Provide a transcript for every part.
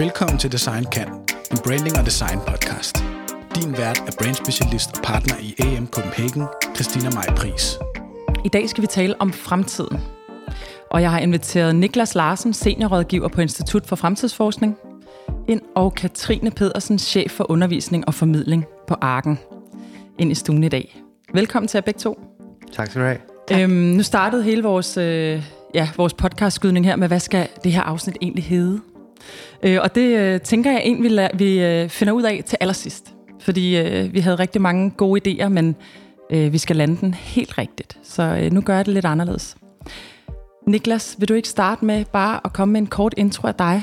Velkommen til Design Kan, en branding og design podcast. Din vært er brandspecialist og partner i AM Copenhagen, Christina Maj Pris. I dag skal vi tale om fremtiden. Og jeg har inviteret Niklas Larsen, seniorrådgiver på Institut for Fremtidsforskning, ind og Katrine Pedersen, chef for undervisning og formidling på Arken, ind i stuen i dag. Velkommen til jer begge to. Tak skal du have. Øhm, nu startede hele vores, øh, ja, vores podcastskydning her med, hvad skal det her afsnit egentlig hedde? Øh, og det øh, tænker jeg egentlig, vi, vi øh, finder ud af til allersidst. Fordi øh, vi havde rigtig mange gode idéer, men øh, vi skal lande den helt rigtigt. Så øh, nu gør jeg det lidt anderledes. Niklas, vil du ikke starte med bare at komme med en kort intro af dig,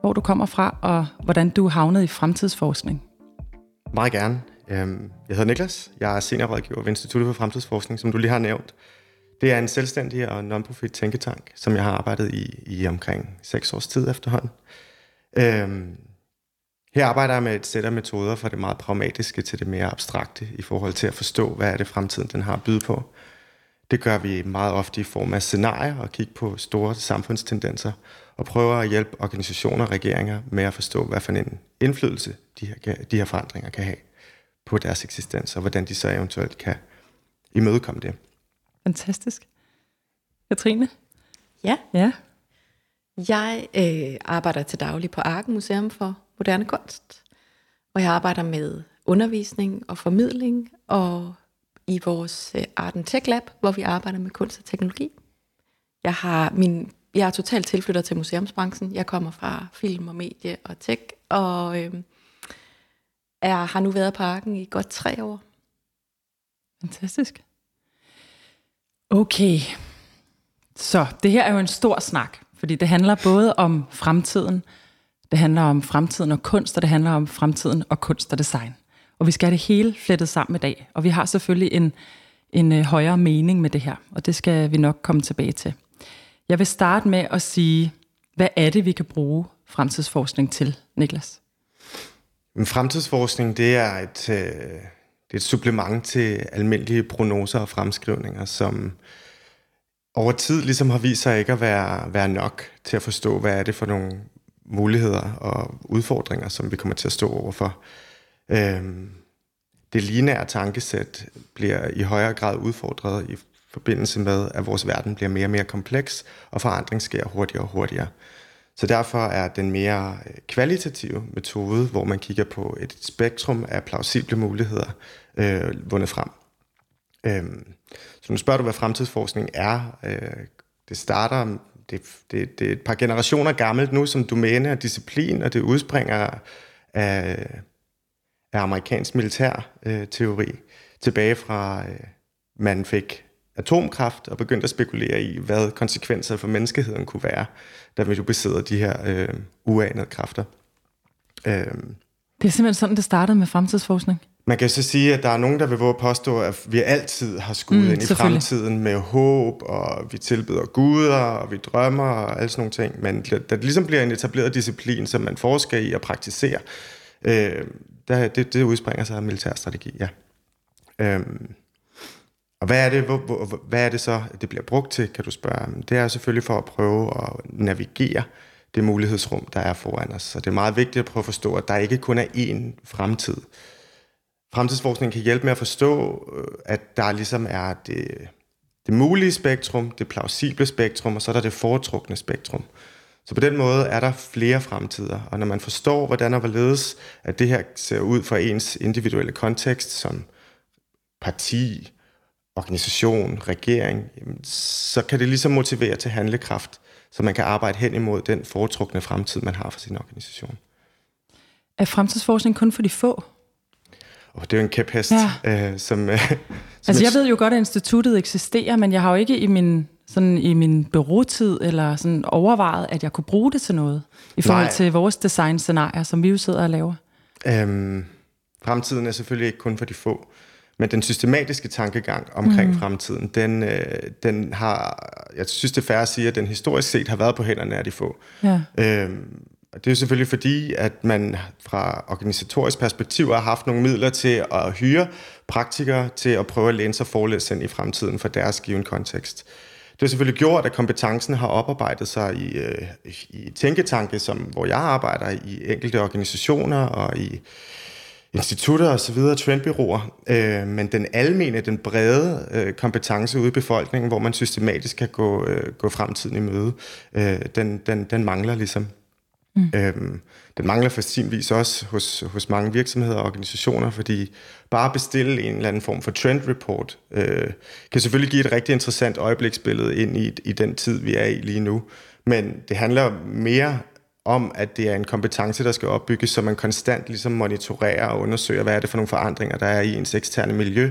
hvor du kommer fra, og hvordan du havnede i fremtidsforskning? Meget gerne. Øhm, jeg hedder Niklas. Jeg er seniorrådgiver ved Instituttet for Fremtidsforskning, som du lige har nævnt. Det er en selvstændig og non-profit tænketank, som jeg har arbejdet i i omkring seks års tid efterhånden. Øhm, her arbejder jeg med et sæt af metoder fra det meget pragmatiske til det mere abstrakte i forhold til at forstå, hvad er det fremtiden den har at byde på. Det gør vi meget ofte i form af scenarier og kigge på store samfundstendenser og prøver at hjælpe organisationer og regeringer med at forstå, hvad for en indflydelse de her, de her forandringer kan have på deres eksistens, og hvordan de så eventuelt kan imødekomme det. Fantastisk. Katrine? Ja. Ja. Jeg øh, arbejder til daglig på Arken Museum for Moderne Kunst, hvor jeg arbejder med undervisning og formidling, og i vores øh, Art Tech Lab, hvor vi arbejder med kunst og teknologi. Jeg har min jeg er totalt tilflyttet til museumsbranchen. Jeg kommer fra film og medie og tech, og øh, er, har nu været på Arken i godt tre år. Fantastisk. Okay. Så det her er jo en stor snak, fordi det handler både om fremtiden, det handler om fremtiden og kunst, og det handler om fremtiden og kunst og design. Og vi skal have det hele flettet sammen i dag, og vi har selvfølgelig en, en øh, højere mening med det her, og det skal vi nok komme tilbage til. Jeg vil starte med at sige, hvad er det, vi kan bruge fremtidsforskning til, Niklas? Fremtidsforskning, det er et, øh, det er et supplement til almindelige prognoser og fremskrivninger, som over tid ligesom har vist sig ikke at være, være nok til at forstå, hvad er det for nogle muligheder og udfordringer, som vi kommer til at stå overfor. Øhm, det lineære tankesæt bliver i højere grad udfordret i forbindelse med, at vores verden bliver mere og mere kompleks, og forandring sker hurtigere og hurtigere. Så derfor er den mere øh, kvalitative metode, hvor man kigger på et spektrum af plausible muligheder, øh, vundet frem. Øhm, så nu spørger du, hvad fremtidsforskning er. Øh, det starter, det, det, det er et par generationer gammelt nu som domæne og disciplin, og det udspringer af, af amerikansk militær øh, tilbage fra, øh, man fik atomkraft og begyndte at spekulere i, hvad konsekvenser for menneskeheden kunne være, da vi jo besidder de her øh, uanede kræfter. Øh, det er simpelthen sådan, det startede med fremtidsforskning? Man kan så sige, at der er nogen, der vil våge påstå, at vi altid har skudt mm, ind i fremtiden med håb, og vi tilbyder guder, og vi drømmer, og alle sådan nogle ting. Men det ligesom bliver en etableret disciplin, som man forsker i og praktiserer, øh, der, det, det udspringer sig af militærstrategi, ja. Øh, og hvad er, det, hvor, hvor, hvad er det så, det bliver brugt til, kan du spørge? Det er selvfølgelig for at prøve at navigere det mulighedsrum, der er foran os. Så det er meget vigtigt at prøve at forstå, at der ikke kun er én fremtid. Fremtidsforskning kan hjælpe med at forstå, øh, at der ligesom er det, det mulige spektrum, det plausible spektrum, og så er der det foretrukne spektrum. Så på den måde er der flere fremtider, og når man forstår, hvordan og hvorledes at det her ser ud fra ens individuelle kontekst, som parti, organisation, regering, så kan det ligesom motivere til handlekraft, så man kan arbejde hen imod den foretrukne fremtid, man har for sin organisation. Er fremtidsforskning kun for de få? Og det er jo en kæphest, ja. øh, som... Øh, som altså jeg ved jo godt, at instituttet eksisterer, men jeg har jo ikke i min, sådan, i min bureautid eller sådan overvejet, at jeg kunne bruge det til noget, i forhold Nej. til vores design-scenarier, som vi jo sidder og laver. Øhm, fremtiden er selvfølgelig ikke kun for de få. Men den systematiske tankegang omkring mm. fremtiden, den, øh, den har, jeg synes det er fair at sige, at den historisk set har været på hænderne af de få. Ja. Øhm, og det er jo selvfølgelig fordi, at man fra organisatorisk perspektiv har haft nogle midler til at hyre praktikere til at prøve at læne sig forlæsen i fremtiden for deres given kontekst. Det har selvfølgelig gjort, at kompetencen har oparbejdet sig i, øh, i tænketanke, som, hvor jeg arbejder i enkelte organisationer og i institutter og så videre, trendbyråer, øh, men den almene, den brede øh, kompetence ude i befolkningen, hvor man systematisk kan gå, øh, gå fremtiden i møde, øh, den, den, den mangler ligesom. Mm. Øhm, den mangler for sin vis også hos, hos mange virksomheder og organisationer, fordi bare at bestille en eller anden form for trend report øh, kan selvfølgelig give et rigtig interessant øjebliksbillede ind i, i den tid, vi er i lige nu. Men det handler mere om, at det er en kompetence, der skal opbygges, så man konstant ligesom monitorerer og undersøger, hvad er det for nogle forandringer, der er i ens eksterne miljø,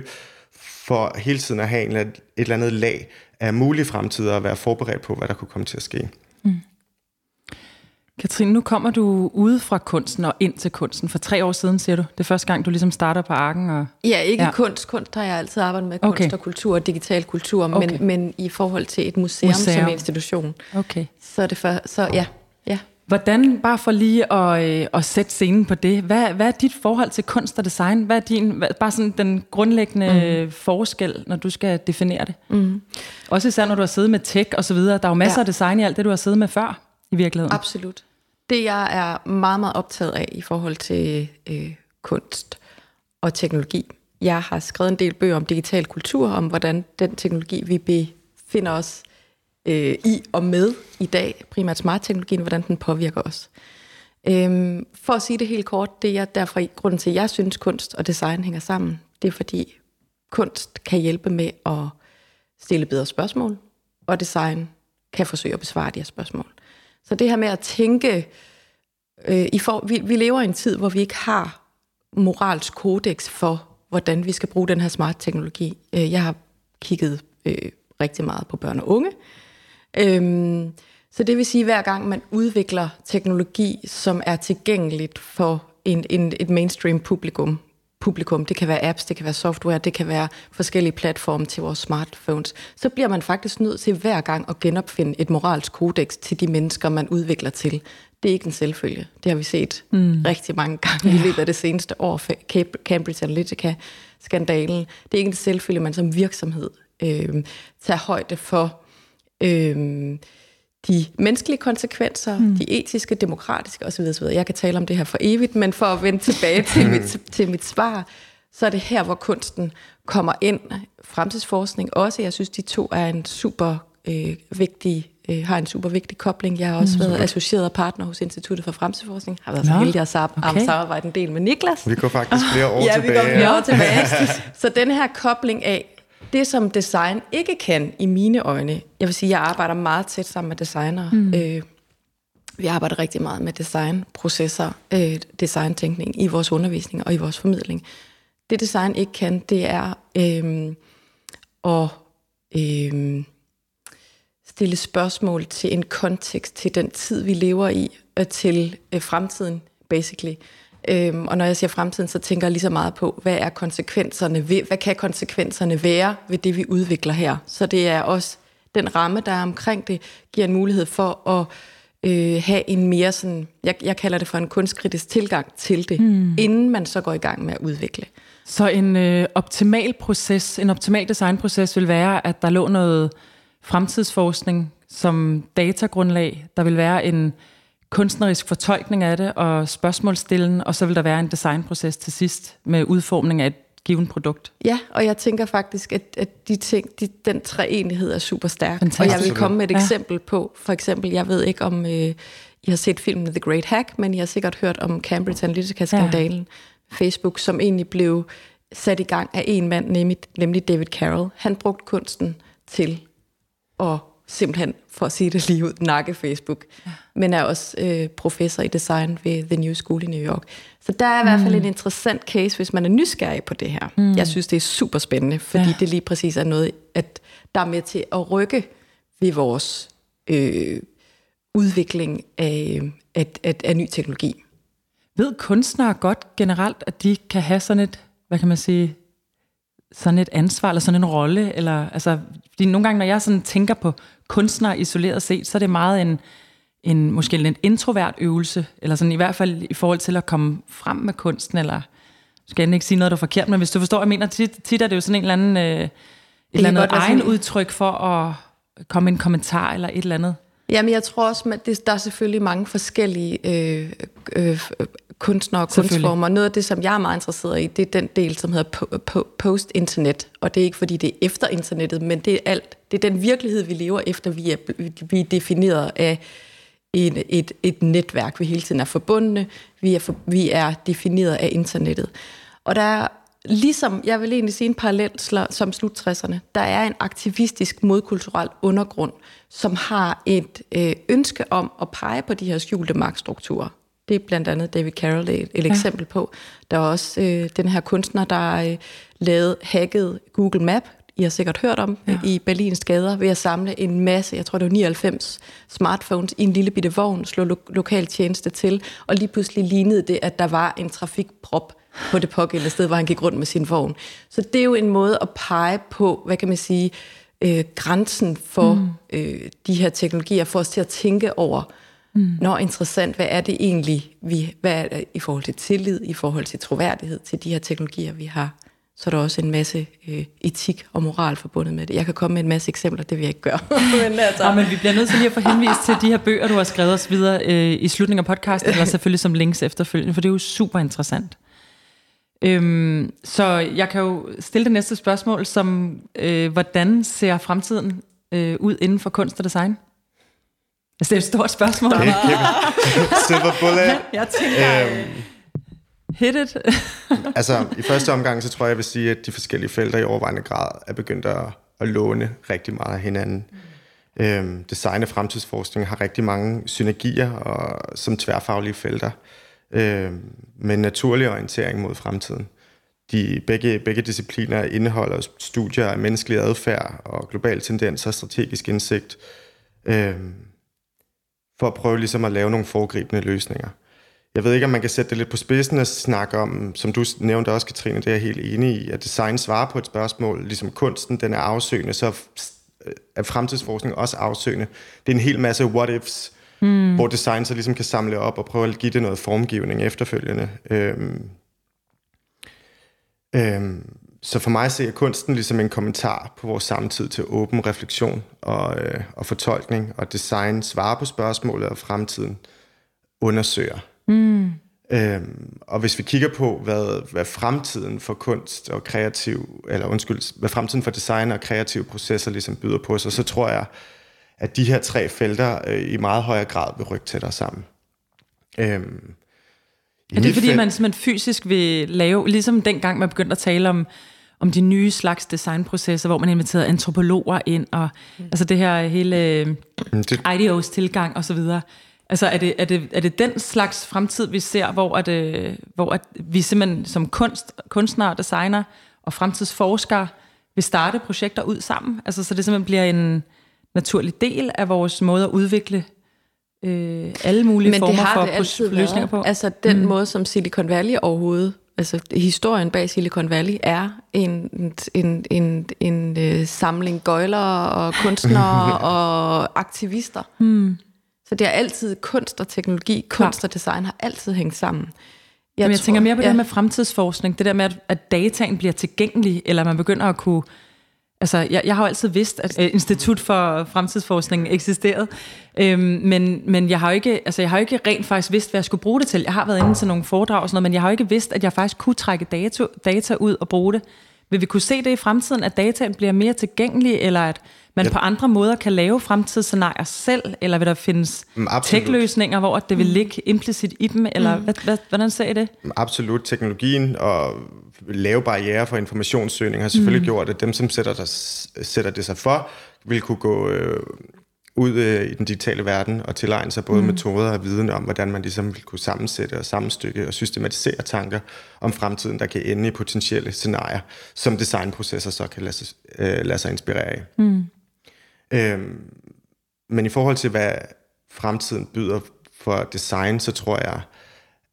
for hele tiden at have en, et eller andet lag af mulige fremtider og være forberedt på, hvad der kunne komme til at ske. Katrine, nu kommer du ude fra kunsten og ind til kunsten. For tre år siden, siger du. Det er første gang, du ligesom starter på arken. Og... Ja, ikke ja. kunst. Kunst har jeg altid arbejdet med. Kunst okay. og kultur og digital kultur. Okay. Men, men i forhold til et museum, museum. som institution. Okay. Så er det for, så ja. ja. Hvordan, bare for lige at, øh, at sætte scenen på det, hvad, hvad er dit forhold til kunst og design? Hvad er din, hvad, bare sådan den grundlæggende mm. forskel, når du skal definere det? Mm. Også især når du har siddet med tech og så videre. Der er jo masser ja. af design i alt det, du har siddet med før i virkeligheden. Absolut. Det jeg er meget, meget optaget af i forhold til øh, kunst og teknologi. Jeg har skrevet en del bøger om digital kultur, om hvordan den teknologi, vi befinder os øh, i og med i dag, primært smart-teknologien, hvordan den påvirker os. Øhm, for at sige det helt kort, det er derfor grunden til, at jeg synes, kunst og design hænger sammen. Det er fordi kunst kan hjælpe med at stille bedre spørgsmål, og design kan forsøge at besvare de her spørgsmål. Så det her med at tænke, øh, i for, vi, vi lever i en tid, hvor vi ikke har moralsk kodex for, hvordan vi skal bruge den her smart teknologi. Øh, jeg har kigget øh, rigtig meget på børn og unge. Øhm, så det vil sige, at hver gang man udvikler teknologi, som er tilgængeligt for en, en, et mainstream publikum, publikum. Det kan være apps, det kan være software, det kan være forskellige platforme til vores smartphones. Så bliver man faktisk nødt til hver gang at genopfinde et moralsk kodex til de mennesker, man udvikler til. Det er ikke en selvfølge. Det har vi set mm. rigtig mange gange i løbet af det seneste år. Cambridge Analytica-skandalen. Det er ikke en selvfølge, man som virksomhed øh, tager højde for øh, de menneskelige konsekvenser, mm. de etiske, demokratiske osv. osv. Jeg kan tale om det her for evigt, men for at vende tilbage til, mit, til mit svar, så er det her, hvor kunsten kommer ind. Fremtidsforskning også. Jeg synes, de to er en super øh, vigtig øh, har en super vigtig kobling. Jeg har også mm, været associeret partner hos Instituttet for Fremtidsforskning. Har været så heldig at okay. samarbejde en del med Niklas. Vi går faktisk flere år ja, tilbage. Ja, vi går flere år tilbage. så den her kobling af, det, som design ikke kan i mine øjne, jeg vil sige, jeg arbejder meget tæt sammen med designere. Mm. Øh, vi arbejder rigtig meget med designprocesser, øh, designtænkning i vores undervisning og i vores formidling. Det design ikke kan, det er øh, at øh, stille spørgsmål til en kontekst, til den tid, vi lever i, og til øh, fremtiden, basically. Øhm, og når jeg siger fremtiden, så tænker jeg lige så meget på, hvad er konsekvenserne ved, hvad kan konsekvenserne være ved det, vi udvikler her. Så det er også den ramme, der er omkring det, giver en mulighed for at øh, have en mere sådan, jeg, jeg kalder det for en kunstkritisk tilgang til det, mm. inden man så går i gang med at udvikle. Så en øh, optimal proces, en optimal designproces vil være, at der lå noget fremtidsforskning som datagrundlag. Der vil være en kunstnerisk fortolkning af det og spørgsmålstillen, og så vil der være en designproces til sidst med udformning af et givet produkt. Ja, og jeg tænker faktisk, at, at de ting, de, den treenighed er super stærk. Fantastisk. Og jeg vil komme med et ja. eksempel på, for eksempel, jeg ved ikke om øh, I har set filmen The Great Hack, men I har sikkert hørt om Cambridge Analytica-skandalen, ja. Facebook, som egentlig blev sat i gang af en mand, nemlig, nemlig David Carroll. Han brugte kunsten til at simpelthen, for at sige det lige ud, nakke Facebook, ja. men er også øh, professor i design ved The New School i New York. Så der er i mm. hvert fald mm. en interessant case, hvis man er nysgerrig på det her. Mm. Jeg synes, det er super spændende, fordi ja. det lige præcis er noget, at der er med til at rykke ved vores øh, udvikling af, af, af, af ny teknologi. Ved kunstnere godt generelt, at de kan have sådan et, hvad kan man sige, sådan et ansvar, eller sådan en rolle, eller, altså, fordi nogle gange, når jeg sådan tænker på kunstnere isoleret set, så er det meget en, en måske en introvert øvelse, eller sådan i hvert fald i forhold til at komme frem med kunsten, eller skal jeg ikke sige noget, der er forkert, men hvis du forstår, jeg mener, tit, tit er det jo sådan en eller anden, øh, et eller andet egen udtryk for at, komme en kommentar eller et eller andet? Jamen, jeg tror også, at det, der er selvfølgelig mange forskellige øh, øh, kunstnere og kunstformer. Noget af det, som jeg er meget interesseret i, det er den del, som hedder po- po- post-internet. Og det er ikke, fordi det er efter internettet, men det er alt. Det er den virkelighed, vi lever efter, vi er, vi er defineret af et, et, et netværk, vi hele tiden er forbundne. Vi er, for, vi er defineret af internettet. Og der er ligesom, jeg vil egentlig sige en parallel som slut 60'erne, der er en aktivistisk modkulturel undergrund, som har et øh, ønske om at pege på de her skjulte magtstrukturer. Det er blandt andet David Carroll et, et ja. eksempel på. Der er også øh, den her kunstner, der øh, lavede hacket Google Map, I har sikkert hørt om, ja. i Berlins gader, ved at samle en masse, jeg tror det var 99 smartphones i en lille bitte vogn, slå lo- lokal tjeneste til, og lige pludselig lignede det, at der var en trafikprop på det pågældende sted, hvor han gik rundt med sin vogn. Så det er jo en måde at pege på, hvad kan man sige, øh, grænsen for mm. øh, de her teknologier, for os til at tænke over, mm. når interessant, hvad er det egentlig, vi, hvad er det i forhold til tillid, i forhold til troværdighed til de her teknologier, vi har. Så er der også en masse øh, etik og moral forbundet med det. Jeg kan komme med en masse eksempler, det vil jeg ikke gøre. men, altså. ja, men vi bliver nødt til lige at få henvist til de her bøger, du har skrevet os videre øh, i slutningen af podcasten, eller selvfølgelig som links efterfølgende, for det er jo super interessant. Øhm, så jeg kan jo stille det næste spørgsmål, som øh, hvordan ser fremtiden øh, ud inden for kunst og design? Altså, det er et stort spørgsmål. Silver bullet. jeg tænker, øhm, hit it. altså, i første omgang, så tror jeg, jeg vil sige, at de forskellige felter i overvejende grad er begyndt at, at låne rigtig meget af hinanden. Mm. Øhm, design og fremtidsforskning har rigtig mange synergier og, som tværfaglige felter øh, med en naturlig orientering mod fremtiden. De, begge, begge discipliner indeholder studier af menneskelig adfærd og globale tendenser og strategisk indsigt, øh, for at prøve ligesom at lave nogle foregribende løsninger. Jeg ved ikke, om man kan sætte det lidt på spidsen og snakke om, som du nævnte også, Katrine, det er jeg helt enig i, at design svarer på et spørgsmål, ligesom kunsten, den er afsøgende, så er fremtidsforskning også afsøgende. Det er en hel masse what-ifs, mm. hvor design så ligesom kan samle op og prøve at give det noget formgivning efterfølgende. Øhm, øhm, så for mig ser kunsten ligesom en kommentar på vores samtid til åben refleksion og, øh, og fortolkning, og design svarer på spørgsmålet, og fremtiden undersøger. Mm. Øhm, og hvis vi kigger på, hvad, hvad fremtiden for kunst og kreativ, eller undskyld, hvad fremtiden for design og kreative processer ligesom byder på sig, så tror jeg, at de her tre felter øh, i meget højere grad vil rykke tættere sammen. Øhm, er det fordi, man simpelthen fysisk vil lave, ligesom dengang man begyndte at tale om, om de nye slags designprocesser, hvor man inviterede antropologer ind, og mm. altså det her hele mm, det... IDEO's tilgang og så videre. Altså er det, er, det, er det den slags fremtid, vi ser, hvor, at, øh, hvor at vi simpelthen som kunst, kunstnere, designer og fremtidsforskere vil starte projekter ud sammen? Altså så det simpelthen bliver en, naturlig del af vores måde at udvikle øh, alle mulige Men former det har for det altid løsninger været. på. Altså den mm. måde, som Silicon Valley overhovedet, altså historien bag Silicon Valley, er en, en, en, en, en uh, samling gøjler og kunstnere og aktivister. Mm. Så det er altid kunst og teknologi, kunst og design har altid hængt sammen. Jeg, Men jeg tror, tænker mere på ja. det med fremtidsforskning, det der med, at, at dataen bliver tilgængelig, eller man begynder at kunne Altså, jeg, jeg har jo altid vidst, at øh, Institut for Fremtidsforskning eksisterede, øhm, men, men jeg har jo ikke, altså, jeg har jo ikke rent faktisk vidst, hvad jeg skulle bruge det til. Jeg har været inde til nogle foredrag og sådan noget, men jeg har jo ikke vidst, at jeg faktisk kunne trække data, data ud og bruge det. Vil vi kunne se det i fremtiden, at dataen bliver mere tilgængelig, eller at man ja. på andre måder kan lave fremtidsscenarier selv, eller vil der findes mm, tech-løsninger, hvor det vil mm. ligge implicit i dem, eller mm. hvad, hvad, hvordan ser I det? Absolut. Teknologien og lave barriere for informationssøgning har selvfølgelig mm. gjort, at dem, som sætter, der, sætter det sig for, vil kunne gå øh, ud øh, i den digitale verden og tilegne sig både mm. metoder og viden om, hvordan man ligesom vil kunne sammensætte og sammenstykke og systematisere tanker om fremtiden, der kan ende i potentielle scenarier, som designprocesser så kan lade, sig, øh, lade sig inspirere af. Mm. Øhm, men i forhold til, hvad fremtiden byder for design, så tror jeg,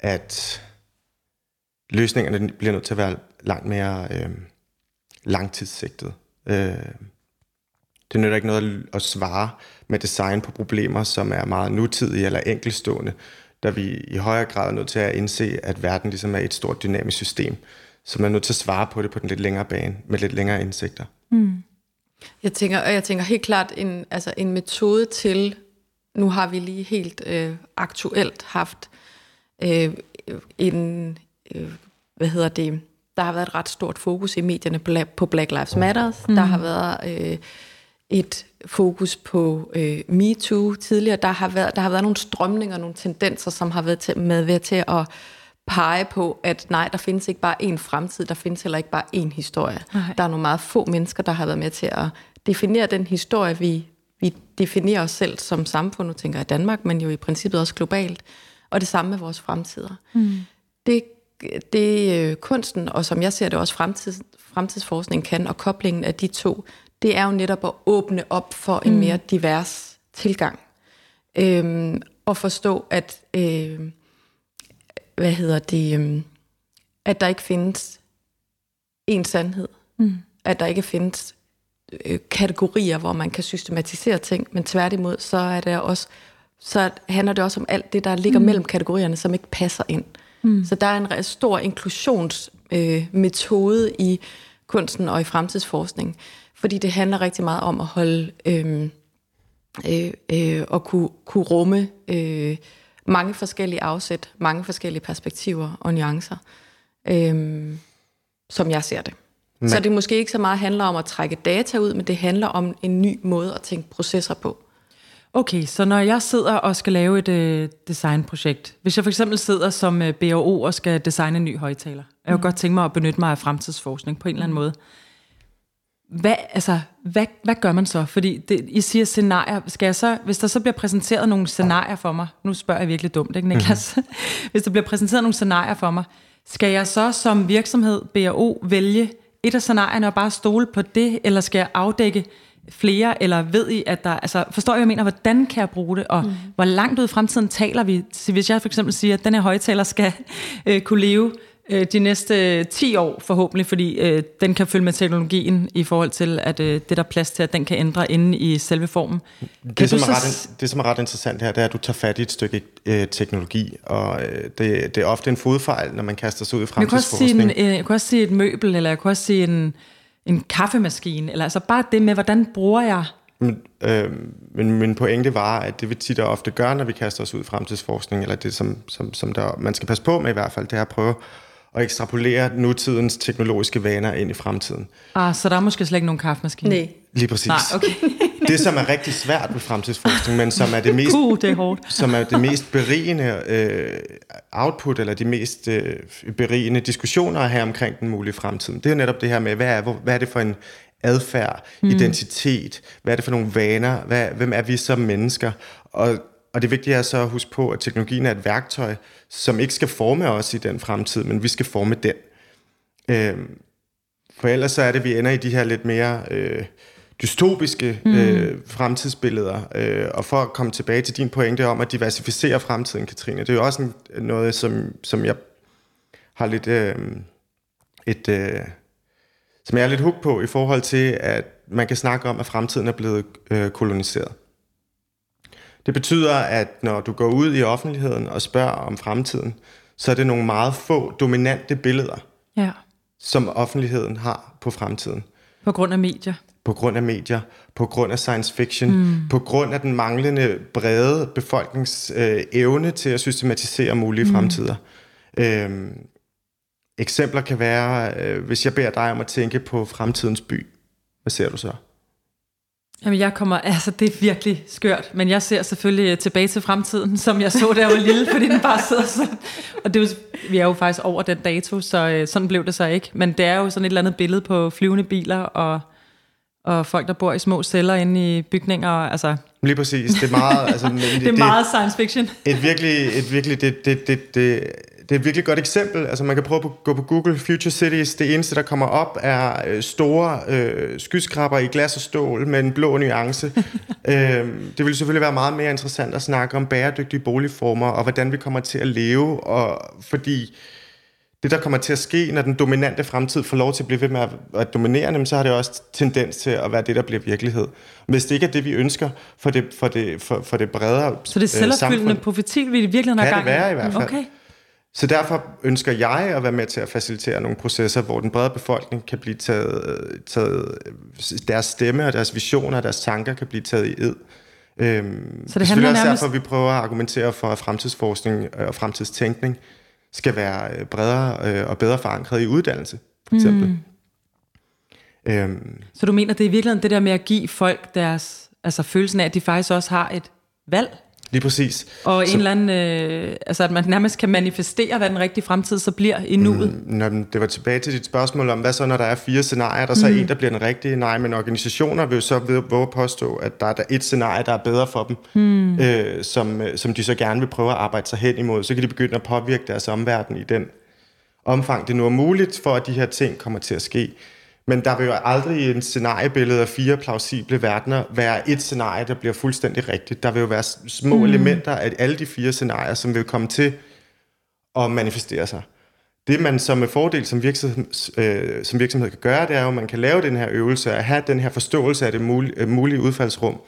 at løsningerne bliver nødt til at være langt mere øh, langtidssigtet. Øh, det nytter ikke noget at svare med design på problemer, som er meget nutidige eller enkelstående, da vi i højere grad er nødt til at indse, at verden ligesom er et stort dynamisk system, så man er nødt til at svare på det på den lidt længere bane, med lidt længere indsigter. Mm. Jeg tænker, og jeg tænker helt klart en, altså en metode til, nu har vi lige helt øh, aktuelt haft øh, en, øh, hvad hedder det, der har været et ret stort fokus i medierne på Black Lives Matter. Mm. Der har været øh, et fokus på øh, MeToo tidligere. Der har, været, der har været nogle strømninger, nogle tendenser, som har været til, med ved til at pege på, at nej, der findes ikke bare én fremtid, der findes heller ikke bare én historie. Nej. Der er nogle meget få mennesker, der har været med til at definere den historie, vi, vi definerer os selv som samfund, nu tænker jeg Danmark, men jo i princippet også globalt, og det samme med vores fremtider. Mm. Det, det øh, kunsten, og som jeg ser det også fremtids, fremtidsforskning kan, og koblingen af de to, det er jo netop at åbne op for en mm. mere divers tilgang. Øhm, og forstå, at øh, hvad hedder det, øh, at der ikke findes en sandhed. Mm. At der ikke findes øh, kategorier, hvor man kan systematisere ting, men tværtimod, så er det også så handler det også om alt det, der ligger mm. mellem kategorierne, som ikke passer ind. Mm. Så der er en stor inklusionsmetode øh, i kunsten og i fremtidsforskning, fordi det handler rigtig meget om at holde øh, øh, øh, og kunne, kunne rumme øh, mange forskellige afsæt, mange forskellige perspektiver og nuancer, øh, som jeg ser det. Men. Så det måske ikke så meget handler om at trække data ud, men det handler om en ny måde at tænke processer på. Okay, så når jeg sidder og skal lave et øh, designprojekt, hvis jeg for eksempel sidder som øh, BO og skal designe en ny højtaler, jeg kunne mm. godt tænke mig at benytte mig af fremtidsforskning på en eller anden måde. Hvad, altså, hvad, hvad gør man så? Fordi det, I siger scenarier. Skal jeg så, hvis der så bliver præsenteret nogle scenarier for mig, nu spørger jeg virkelig dumt, ikke Niklas? Mm-hmm. hvis der bliver præsenteret nogle scenarier for mig, skal jeg så som virksomhed, BO, vælge et af scenarierne og bare stole på det, eller skal jeg afdække flere, eller ved I, at der... Altså, forstår jeg, hvad jeg mener? Hvordan kan jeg bruge det? Og mm. hvor langt ud i fremtiden taler vi? Så hvis jeg for eksempel siger, at den her højtaler skal øh, kunne leve øh, de næste 10 år forhåbentlig, fordi øh, den kan følge med teknologien i forhold til, at øh, det der er plads til, at den kan ændre inde i selve formen. Det, som er, ret, det, som er ret interessant her, det er, at du tager fat i et stykke øh, teknologi, og øh, det, det er ofte en fodfejl, når man kaster sig ud i fremtidsforskning. Jeg kunne, sige en, øh, jeg kunne også sige et møbel, eller jeg kunne også sige en en kaffemaskine, eller altså bare det med, hvordan bruger jeg... Men, øh, men min pointe var, at det vi tit og ofte gør, når vi kaster os ud i fremtidsforskning, eller det, som, som, som der, man skal passe på med i hvert fald, det er at prøve at ekstrapolere nutidens teknologiske vaner ind i fremtiden. Ah, så der er måske slet ikke nogen kaffemaskine? Nej. Lige præcis. Nej, okay. det, som er rigtig svært ved fremtidsforskning, men som er det mest, uh, det er hårdt. som er det mest berigende øh, output, eller de mest øh, berigende diskussioner at have omkring den mulige fremtid, det er netop det her med, hvad er, hvad er det for en adfærd, mm. identitet, hvad er det for nogle vaner, hvad, hvem er vi som mennesker, og og det vigtige er så at huske på, at teknologien er et værktøj, som ikke skal forme os i den fremtid, men vi skal forme den. Øh, for ellers så er det, at vi ender i de her lidt mere øh, dystopiske mm. øh, fremtidsbilleder. Øh, og for at komme tilbage til din pointe om at diversificere fremtiden, Katrine, det er jo også en, noget, som, som jeg har lidt øh, et... Øh, som jeg er lidt hooked på i forhold til, at man kan snakke om, at fremtiden er blevet øh, koloniseret. Det betyder, at når du går ud i offentligheden og spørger om fremtiden, så er det nogle meget få dominante billeder, ja. som offentligheden har på fremtiden. På grund af medier? På grund af medier, på grund af science fiction, mm. på grund af den manglende brede befolknings øh, evne til at systematisere mulige mm. fremtider. Øhm, eksempler kan være, øh, hvis jeg beder dig om at tænke på fremtidens by, hvad ser du så? Jamen jeg kommer, altså det er virkelig skørt, men jeg ser selvfølgelig øh, tilbage til fremtiden, som jeg så, da jeg var lille, fordi den bare sidder sådan. Og det er jo, vi er jo faktisk over den dato, så øh, sådan blev det så ikke. Men det er jo sådan et eller andet billede på flyvende biler og, og folk, der bor i små celler inde i bygninger. Altså. Lige præcis, det er meget... Altså, det, det er meget science fiction. Et virkelig, et virkelig det, det, det, det, det er et virkelig godt eksempel. Altså man kan prøve at gå på Google Future Cities. Det eneste, der kommer op, er øh, store øh, skyskraber i glas og stål med en blå nuance. øh, det vil selvfølgelig være meget mere interessant at snakke om bæredygtige boligformer og hvordan vi kommer til at leve. Og fordi det, der kommer til at ske, når den dominante fremtid får lov til at blive ved med at, at dominere, så har det også tendens til at være det, der bliver virkelighed. Hvis det ikke er det, vi ønsker for det, for det, for, for det bredere Så det er selvopfyldende profeti, vi i virkeligheden har gang i? Kan det være i hvert fald. Okay. Så derfor ønsker jeg at være med til at facilitere nogle processer, hvor den brede befolkning kan blive taget, taget deres stemme og deres visioner og deres tanker kan blive taget i ed. Øhm, så det handler også nærmest... derfor, vi prøver at argumentere for, at fremtidsforskning og fremtidstænkning skal være øh, bredere øh, og bedre forankret i uddannelse, for eksempel. Mm. Øhm. Så du mener, det er i virkeligheden det der med at give folk deres, altså følelsen af, at de faktisk også har et valg? Lige præcis. Og så, en eller anden, øh, altså at man nærmest kan manifestere, hvad den rigtige fremtid så bliver i nuet. Mm, når det var tilbage til dit spørgsmål om, hvad så når der er fire scenarier, der så mm. er en, der bliver den rigtige? Nej, men organisationer vil jo så våge påstå, at der er et scenarie, der er bedre for dem, mm. øh, som, som de så gerne vil prøve at arbejde sig hen imod. Så kan de begynde at påvirke deres omverden i den omfang, det nu er muligt, for at de her ting kommer til at ske. Men der vil jo aldrig i en scenariebillede af fire plausible verdener være et scenarie, der bliver fuldstændig rigtigt. Der vil jo være små mm. elementer af alle de fire scenarier, som vil komme til at manifestere sig. Det man som med fordel som virksomhed, øh, som virksomhed kan gøre, det er jo, at man kan lave den her øvelse, at have den her forståelse af det mulige, øh, mulige udfaldsrum,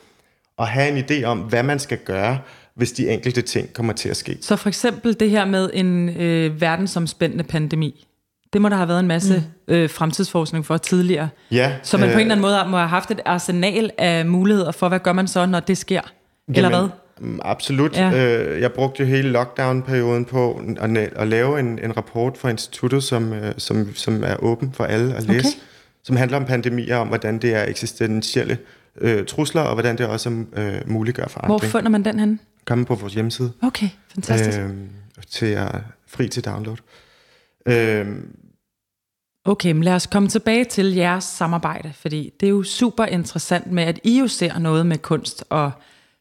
og have en idé om, hvad man skal gøre, hvis de enkelte ting kommer til at ske. Så for eksempel det her med en øh, verdensomspændende pandemi. Det må der have været en masse mm. øh, fremtidsforskning for tidligere. Ja. Så man øh, på en eller anden måde må have haft et arsenal af muligheder for, hvad gør man så, når det sker? Jamen, eller hvad? Mm, absolut. Ja. Øh, jeg brugte jo hele lockdown-perioden på at, at lave en, en rapport for instituttet, som, øh, som, som er åben for alle at læse, okay. som handler om pandemier, om hvordan det er eksistentielle øh, trusler, og hvordan det også øh, muliggør forandring. Hvor finder man den hen? Kommer på vores hjemmeside. Okay, fantastisk. Øh, til at, fri til download. Øh, Okay, men lad os komme tilbage til jeres samarbejde, fordi det er jo super interessant med, at I jo ser noget med kunst og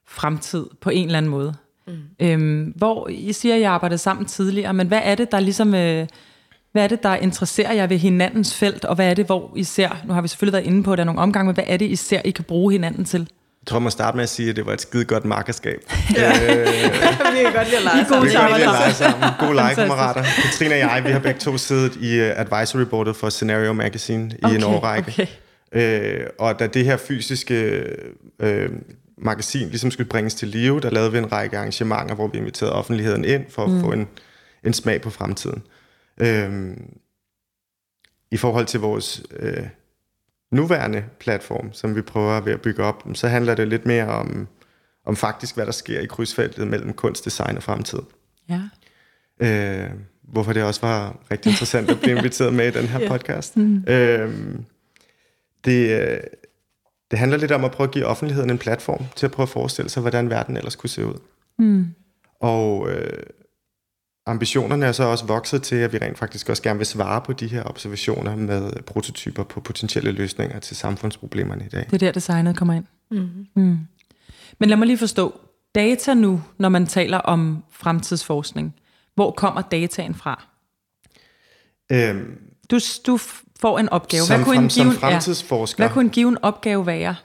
fremtid på en eller anden måde. Mm. Øhm, hvor I siger, at I arbejdede sammen tidligere, men hvad er det, der ligesom... Øh, hvad er det, der interesserer jer ved hinandens felt, og hvad er det, hvor I ser, nu har vi selvfølgelig været inde på, at der er nogle omgange, men hvad er det, I ser, I kan bruge hinanden til? Jeg tror, man starter med at sige, at det var et skide godt markerskab. Ja. Øh, vi kan godt lide at lege sammen. Vi kan godt lide at lege sammen. Gode legekammerater. Katrine og jeg, vi har begge to siddet i uh, advisory boardet for Scenario Magazine i okay, en årrække. Okay. Øh, og da det her fysiske øh, magasin ligesom skulle bringes til live, der lavede vi en række arrangementer, hvor vi inviterede offentligheden ind for at mm. få en, en smag på fremtiden. Øh, I forhold til vores... Øh, nuværende platform, som vi prøver ved at bygge op, så handler det lidt mere om, om faktisk, hvad der sker i krydsfeltet mellem kunst, design og fremtid. Ja. Øh, hvorfor det også var rigtig interessant at blive inviteret med i den her podcast. Mm. Øh, det, øh, det handler lidt om at prøve at give offentligheden en platform til at prøve at forestille sig, hvordan verden ellers kunne se ud. Mm. Og øh, ambitionerne er så også vokset til, at vi rent faktisk også gerne vil svare på de her observationer med prototyper på potentielle løsninger til samfundsproblemerne i dag. Det er der, designet kommer ind. Mm-hmm. Mm. Men lad mig lige forstå. Data nu, når man taler om fremtidsforskning, hvor kommer dataen fra? Øhm, du, du får en opgave. Som, hvad kunne en given, som fremtidsforsker. Ja, hvad kunne en given opgave være?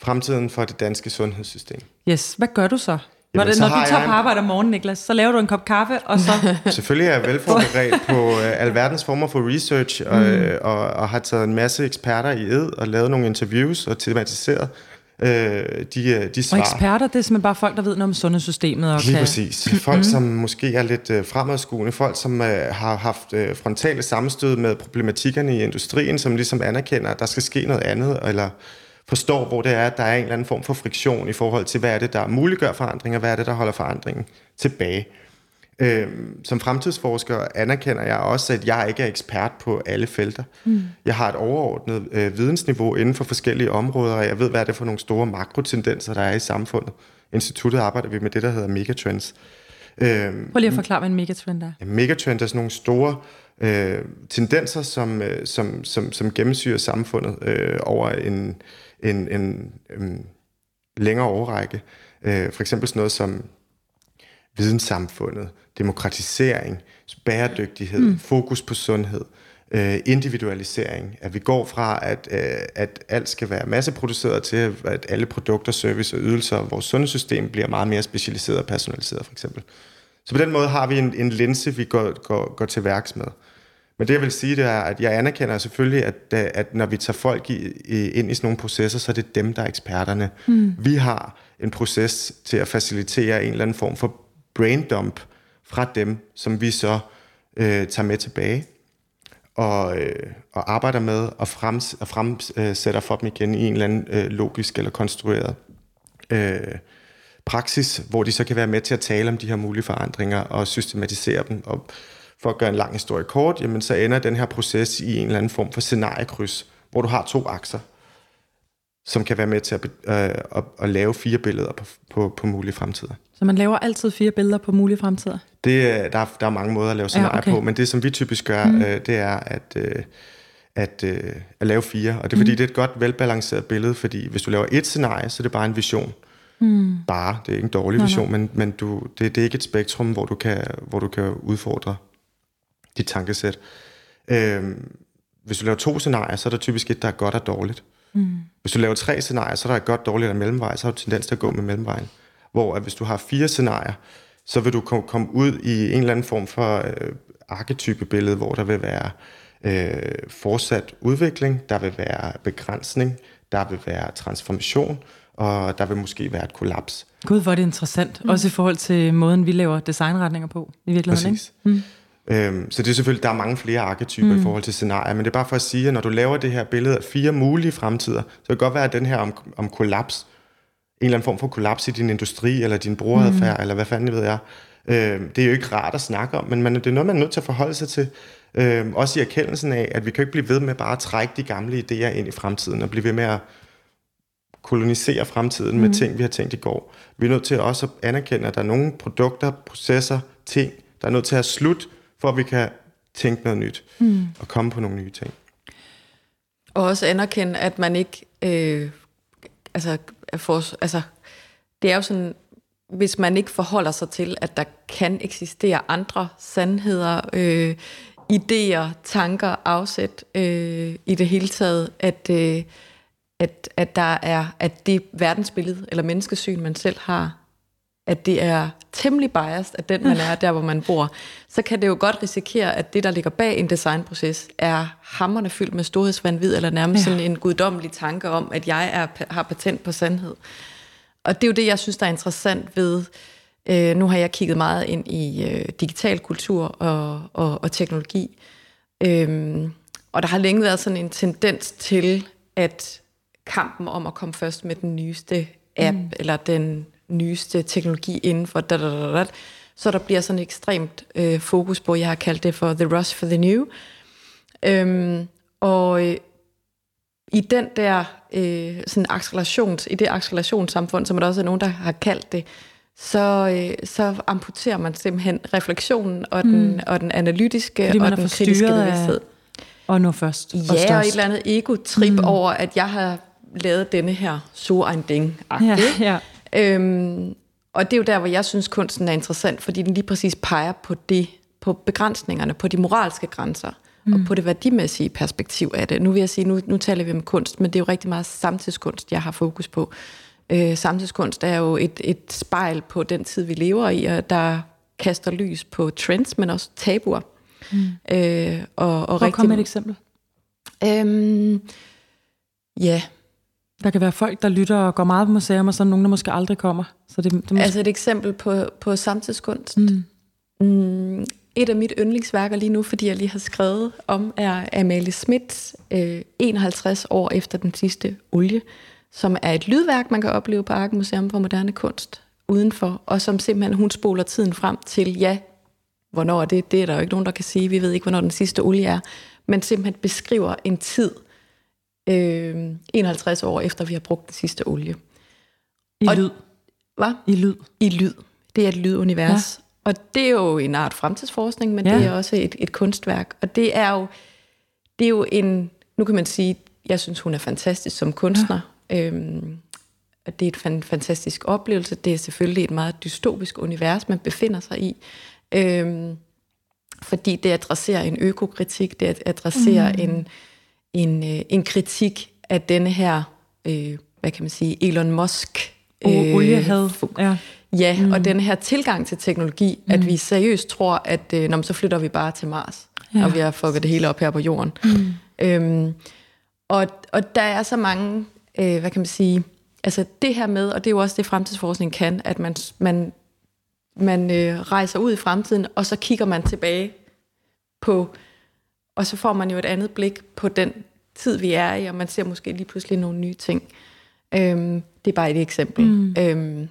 Fremtiden for det danske sundhedssystem. Yes. Hvad gør du så? Når, det, når du tager på arbejde om morgenen, Niklas, så laver du en kop kaffe, og så... Selvfølgelig er jeg velforberedt på uh, alverdens former for research, og, mm. og, og har taget en masse eksperter i ed, og lavet nogle interviews, og tematiseret uh, de, de svar. Og eksperter, det er simpelthen bare folk, der ved noget om sundhedssystemet. Og Lige kan... præcis. Folk, mm. som måske er lidt uh, fremadskuende. Folk, som uh, har haft uh, frontale sammenstød med problematikkerne i industrien, som ligesom anerkender, at der skal ske noget andet, eller forstår, hvor det er, at der er en eller anden form for friktion i forhold til, hvad er det, der muliggør forandring, og hvad er det, der holder forandringen tilbage. Øhm, som fremtidsforsker anerkender jeg også, at jeg ikke er ekspert på alle felter. Mm. Jeg har et overordnet øh, vidensniveau inden for forskellige områder, og jeg ved, hvad er det for nogle store makrotendenser, der er i samfundet. Instituttet arbejder vi med det, der hedder megatrends. Øhm, Prøv lige at forklare, hvad en megatrend er. Ja, megatrend er sådan nogle store øh, tendenser, som, øh, som, som, som gennemsyrer samfundet øh, over en en, en, en længere overrække. Øh, for eksempel sådan noget som videnssamfundet, demokratisering, bæredygtighed, mm. fokus på sundhed, øh, individualisering, at vi går fra, at, øh, at alt skal være masseproduceret til, at alle produkter, service og ydelser, vores sundhedssystem bliver meget mere specialiseret og personaliseret for eksempel. Så på den måde har vi en, en linse, vi går, går, går til værks med. Men det jeg vil sige, det er, at jeg anerkender selvfølgelig, at, at når vi tager folk i, ind i sådan nogle processer, så er det dem, der er eksperterne. Mm. Vi har en proces til at facilitere en eller anden form for brain dump fra dem, som vi så øh, tager med tilbage og, øh, og arbejder med og, frems, og fremsætter for dem igen i en eller anden øh, logisk eller konstrueret øh, praksis, hvor de så kan være med til at tale om de her mulige forandringer og systematisere dem. Og for at gøre en lang historie kort, jamen så ender den her proces i en eller anden form for scenariekryds, hvor du har to akser, som kan være med til at, øh, at, at lave fire billeder på, på, på mulige fremtider. Så man laver altid fire billeder på mulige fremtider? Det, der, er, der er mange måder at lave scenarier ja, okay. på, men det, som vi typisk gør, mm. øh, det er at, øh, at, øh, at lave fire. Og det er fordi, mm. det er et godt, velbalanceret billede, fordi hvis du laver et scenarie, så er det bare en vision. Mm. Bare, det er ikke en dårlig vision, nej. men, men du, det, det er ikke et spektrum, hvor du kan, hvor du kan udfordre dit tankesæt. Øh, hvis du laver to scenarier, så er der typisk et, der er godt og dårligt. Mm. Hvis du laver tre scenarier, så er der et godt, dårligt og mellemvej, så har du tendens til at gå med mellemvejen. Hvor at hvis du har fire scenarier, så vil du komme ud i en eller anden form for øh, arketype billede, hvor der vil være øh, fortsat udvikling, der vil være begrænsning, der vil være transformation, og der vil måske være et kollaps. Gud, hvor er det interessant. Mm. Også i forhold til måden, vi laver designretninger på i virkeligheden. Præcis. Ikke? Mm. Øhm, så det er selvfølgelig, der er mange flere arketyper mm. i forhold til scenarier, men det er bare for at sige, at når du laver det her billede af fire mulige fremtider, så kan det godt være, at den her om, om kollaps, en eller anden form for kollaps i din industri, eller din brugeradfærd, mm. eller hvad fanden ved jeg, øhm, det er jo ikke rart at snakke om, men man, det er noget, man er nødt til at forholde sig til. Øhm, også i erkendelsen af, at vi kan ikke blive ved med bare at trække de gamle idéer ind i fremtiden, og blive ved med at kolonisere fremtiden mm. med ting, vi har tænkt i går. Vi er nødt til også at anerkende, at der er nogle produkter, processer, ting, der er nødt til at have slut, for at vi kan tænke noget nyt mm. og komme på nogle nye ting. Og også anerkende, at man ikke... Øh, altså, for, altså, det er jo sådan, hvis man ikke forholder sig til, at der kan eksistere andre sandheder, øh, idéer, tanker, afsæt øh, i det hele taget, at, øh, at, at der er at det verdensbillede eller menneskesyn, man selv har, at det er temmelig biased, at den man er, der hvor man bor, så kan det jo godt risikere, at det, der ligger bag en designproces, er hammerne fyldt med storhedsvandvid, eller nærmest ja. sådan en guddommelig tanke om, at jeg er, har patent på sandhed. Og det er jo det, jeg synes, der er interessant ved, øh, nu har jeg kigget meget ind i øh, digital kultur og, og, og teknologi, øhm, og der har længe været sådan en tendens til, at kampen om at komme først med den nyeste app, mm. eller den nyeste teknologi inden for da, da, da, da, så der bliver sådan ekstremt øh, fokus på, jeg har kaldt det for the rush for the new. Øhm, og øh, i den der øh, sådan accelerations, i det accelerationssamfund, som der også er nogen, der har kaldt det, så, øh, så amputerer man simpelthen refleksionen og den, mm. og den analytiske Fordi og den kritiske bevidsthed. Og nu først. Ja, og, og et eller andet ego-trip mm. over, at jeg har lavet denne her so ein ding ja, ja. Øhm, og det er jo der, hvor jeg synes, kunsten er interessant, fordi den lige præcis peger på det, på begrænsningerne, på de moralske grænser, mm. og på det værdimæssige perspektiv af det. Nu vil jeg sige, nu, nu taler vi om kunst, men det er jo rigtig meget samtidskunst, jeg har fokus på. Øh, samtidskunst er jo et, et spejl på den tid, vi lever i, og der kaster lys på trends, men også tabuer. Mm. Øh, og, og Hvor rigtig, kom et eksempel? Øhm, ja, der kan være folk, der lytter og går meget på museum, og så er nogen, der måske aldrig kommer. Så det, det måske... Altså et eksempel på, på samtidskunst. Mm. Mm, et af mit yndlingsværker lige nu, fordi jeg lige har skrevet om, er Amalie Smits øh, 51 år efter den sidste olie, som er et lydværk, man kan opleve på Arken Museum for Moderne Kunst udenfor, og som simpelthen, hun spoler tiden frem til, ja, hvornår er det? Det er der jo ikke nogen, der kan sige. Vi ved ikke, hvornår den sidste olie er. Men simpelthen beskriver en tid, øh, 51 år efter vi har brugt den sidste olie. I og, lyd? Hvad? I lyd? I lyd. Det er et lydunivers. Ja. Og det er jo en art fremtidsforskning, men ja. det er også et, et kunstværk. Og det er jo det er jo en, nu kan man sige, jeg synes, hun er fantastisk som kunstner. Ja. Øhm, det er et fan, fantastisk oplevelse. Det er selvfølgelig et meget dystopisk univers, man befinder sig i. Øhm, fordi det adresserer en økokritik, det adresserer mm. en, en, øh, en kritik af denne her, øh, hvad kan man sige, Elon Musk. Øh, oliehad. Ja. Ja, mm. og den her tilgang til teknologi, mm. at vi seriøst tror, at øh, når, så flytter vi bare til Mars, ja. og vi har fucket det hele op her på jorden. Mm. Øhm, og, og der er så mange, øh, hvad kan man sige, altså det her med, og det er jo også det, fremtidsforskning kan, at man, man, man øh, rejser ud i fremtiden, og så kigger man tilbage på, og så får man jo et andet blik på den tid, vi er i, og man ser måske lige pludselig nogle nye ting. Øhm, det er bare et eksempel. Mm. Øhm,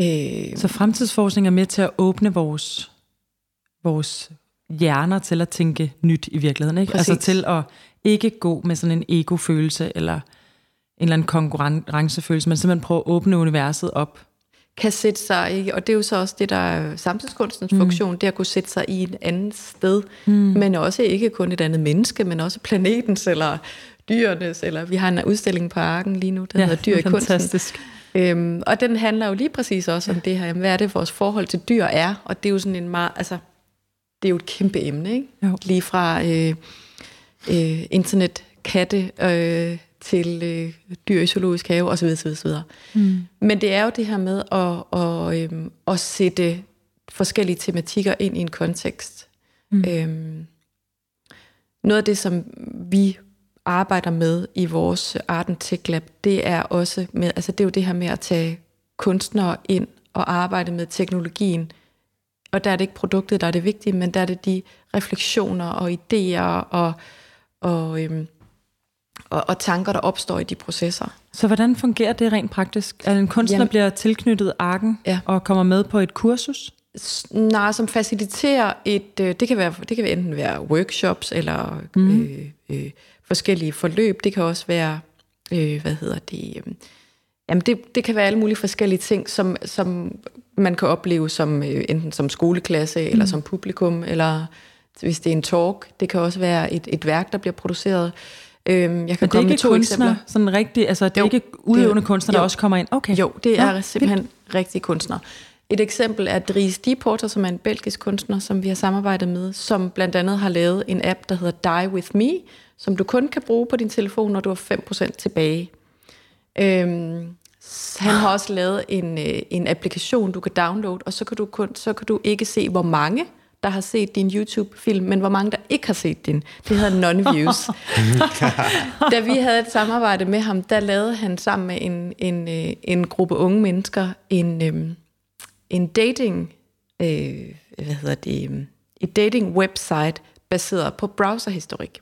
øh, så fremtidsforskning er med til at åbne vores, vores hjerner til at tænke nyt i virkeligheden, ikke? Altså til at ikke gå med sådan en ego-følelse, eller en eller anden konkurrencefølelse, men simpelthen prøve at åbne universet op kan sætte sig i, og det er jo så også det, der er samtidskunstens mm. funktion, det at kunne sætte sig i et andet sted, mm. men også ikke kun et andet menneske, men også planetens eller dyrenes, eller vi har en udstilling på Arken lige nu, der ja, hedder Dyr i fantastisk. kunsten. Øhm, og den handler jo lige præcis også om det her, hvad er det, vores forhold til dyr er, og det er jo sådan en meget, altså, det er jo et kæmpe emne, ikke? Jo. Lige fra øh, øh, internet, katte, øh, til øh, dyr i zoologisk have osv. osv., osv. Mm. Men det er jo det her med at, at, øhm, at sætte forskellige tematikker ind i en kontekst. Mm. Øhm, noget af det, som vi arbejder med i vores Art and Tech Lab, det er også med, altså det er jo det her med at tage kunstnere ind og arbejde med teknologien. Og der er det ikke produktet, der er det vigtige, men der er det de refleksioner og idéer og, og øhm, og, og tanker, der opstår i de processer. Så hvordan fungerer det rent praktisk? At en kunstner Jamen, bliver tilknyttet arken ja. og kommer med på et kursus? Nej, som faciliterer et, øh, det kan, være, det kan enten være workshops eller mm. øh, øh, forskellige forløb. Det kan også være, øh, hvad hedder det, øh, jamen det, det kan være alle mulige forskellige ting, som, som man kan opleve som øh, enten som skoleklasse eller mm. som publikum, eller hvis det er en talk. Det kan også være et, et værk, der bliver produceret. Øhm, jeg kan er ikke to kunstner, eksempler. sådan rigtig, altså det er jo, ikke udøvende kunstner, der også kommer ind? Okay. Jo, det er ja, simpelthen vildt. rigtige kunstnere. Et eksempel er Dries Dieporter, som er en belgisk kunstner, som vi har samarbejdet med, som blandt andet har lavet en app, der hedder Die With Me, som du kun kan bruge på din telefon, når du har 5% tilbage. Øhm, han har også lavet en, øh, en applikation, du kan downloade, og så kan du, kun, så kan du ikke se, hvor mange der har set din YouTube-film, men hvor mange der ikke har set din. Det hedder non-views. da vi havde et samarbejde med ham, der lavede han sammen med en, en, øh, en gruppe unge mennesker en, øhm, en dating, øh, hvad hedder det, øhm, et dating website baseret på browserhistorik.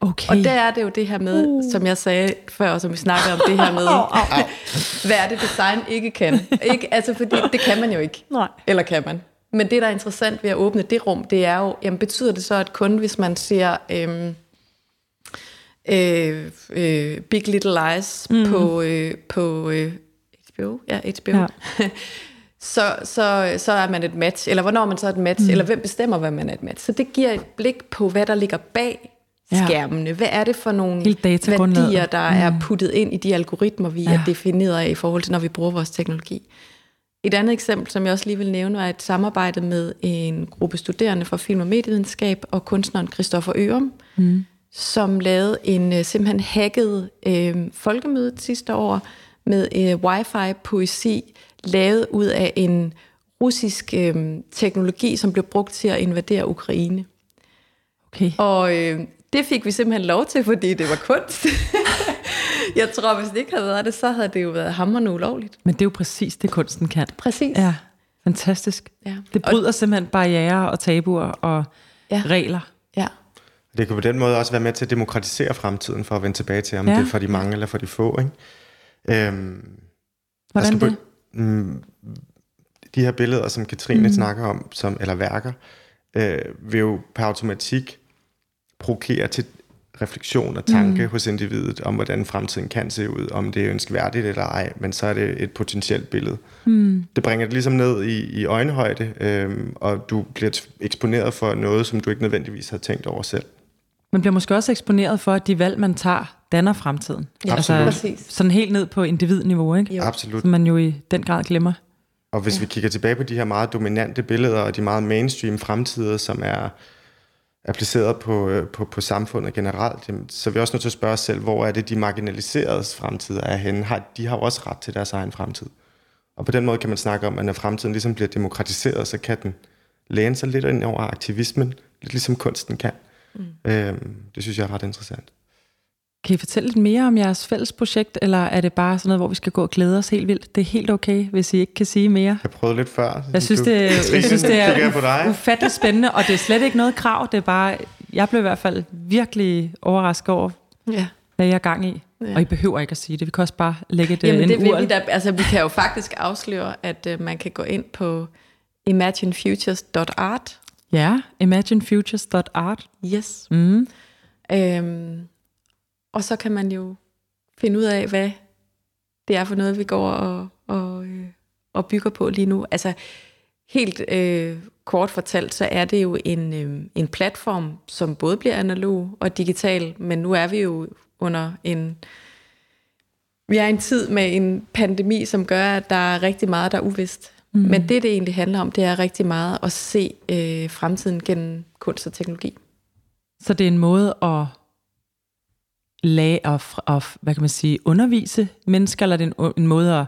Okay. Og der er det jo det her med, uh. som jeg sagde før, og som vi snakkede om det her med, hvad er det design ikke kan. Ikke? Altså, fordi det kan man jo ikke. Nej. Eller kan man? Men det, der er interessant ved at åbne det rum, det er jo, jamen betyder det så, at kun hvis man ser øhm, øh, øh, Big Little Lies mm. på, øh, på øh, HBO, ja, HBO, ja. så, så, så er man et match, eller hvornår man så er et match, mm. eller hvem bestemmer, hvad man er et match. Så det giver et blik på, hvad der ligger bag skærmene. Hvad er det for nogle værdier, der mm. er puttet ind i de algoritmer, vi ja. er defineret af i forhold til, når vi bruger vores teknologi. Et andet eksempel, som jeg også lige vil nævne, var et samarbejde med en gruppe studerende fra film- og medievidenskab og kunstneren Christoffer Ørum, mm. som lavede en uh, simpelthen hacket uh, folkemøde sidste år med uh, wifi-poesi, lavet ud af en russisk uh, teknologi, som blev brugt til at invadere Ukraine. Okay. Og uh, det fik vi simpelthen lov til, fordi det var kunst. jeg tror, hvis det ikke havde været det, så havde det jo været hammerende ulovligt. Men det er jo præcis det, kunsten kan. Præcis. Ja, fantastisk. Ja. Det bryder og, simpelthen barriere og tabuer og ja. regler. Ja. Det kan på den måde også være med til at demokratisere fremtiden, for at vende tilbage til, om ja. det er for de mange eller for de få. Ikke? Øhm, Hvordan altså, det? Mm, de her billeder, som Katrine mm. snakker om, som, eller værker, øh, vil jo per automatik provokere til refleksion og tanke mm. hos individet om, hvordan fremtiden kan se ud, om det er ønskværdigt eller ej, men så er det et potentielt billede. Mm. Det bringer det ligesom ned i, i øjenhøjde, øhm, og du bliver eksponeret for noget, som du ikke nødvendigvis har tænkt over selv. Man bliver måske også eksponeret for, at de valg, man tager, danner fremtiden. Ja, altså, Absolut. Sådan helt ned på individniveau, ikke? Jo. Absolut. Som man jo i den grad glemmer. Og hvis ja. vi kigger tilbage på de her meget dominante billeder, og de meget mainstream fremtider, som er appliceret på, øh, på, på samfundet generelt, så er vi også nødt til at spørge os selv, hvor er det de marginaliseredes fremtid er henne? Har, de har jo også ret til deres egen fremtid. Og på den måde kan man snakke om, at når fremtiden ligesom bliver demokratiseret, så kan den læne sig lidt ind over aktivismen, lidt ligesom kunsten kan. Mm. Øhm, det synes jeg er ret interessant. Kan I fortælle lidt mere om jeres fælles projekt, eller er det bare sådan noget, hvor vi skal gå og glæde os helt vildt? Det er helt okay, hvis I ikke kan sige mere. Jeg prøvede lidt før. Jeg synes, Du- det, jeg synes, det er dig. ufatteligt spændende, og det er slet ikke noget krav. Det er bare, jeg blev i hvert fald virkelig overrasket over, Ja. hvad jeg er gang i. Ja. Og I behøver ikke at sige det. Vi kan også bare lægge et, Jamen en det vil ur. vi da, altså vi kan jo faktisk afsløre, at uh, man kan gå ind på imaginefutures.art. Ja, imaginefutures.art. Yes. Mm. Øhm, og så kan man jo finde ud af, hvad det er for noget, vi går og, og, øh, og bygger på lige nu. Altså helt øh, kort fortalt, så er det jo en, øh, en platform, som både bliver analog og digital, men nu er vi jo under en... Vi er i en tid med en pandemi, som gør, at der er rigtig meget, der er uvist. Mm. Men det, det egentlig handler om, det er rigtig meget at se øh, fremtiden gennem kunst og teknologi. Så det er en måde at lag of, of, hvad kan man sige, undervise mennesker, eller er det en, en måde at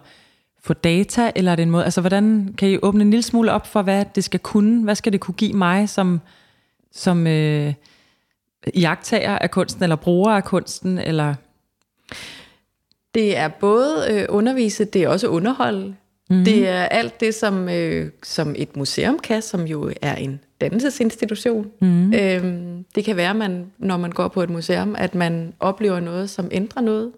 få data, eller er det en måde, altså hvordan kan I åbne en lille smule op for, hvad det skal kunne? Hvad skal det kunne give mig som, som øh, jagttager af kunsten, eller bruger af kunsten, eller Det er både øh, undervise, det er også underholde. Mm-hmm. Det er alt det, som, øh, som et museum kan, som jo er en dannelsesinstitution. Mm-hmm. Øhm, det kan være, man, når man går på et museum, at man oplever noget, som ændrer noget.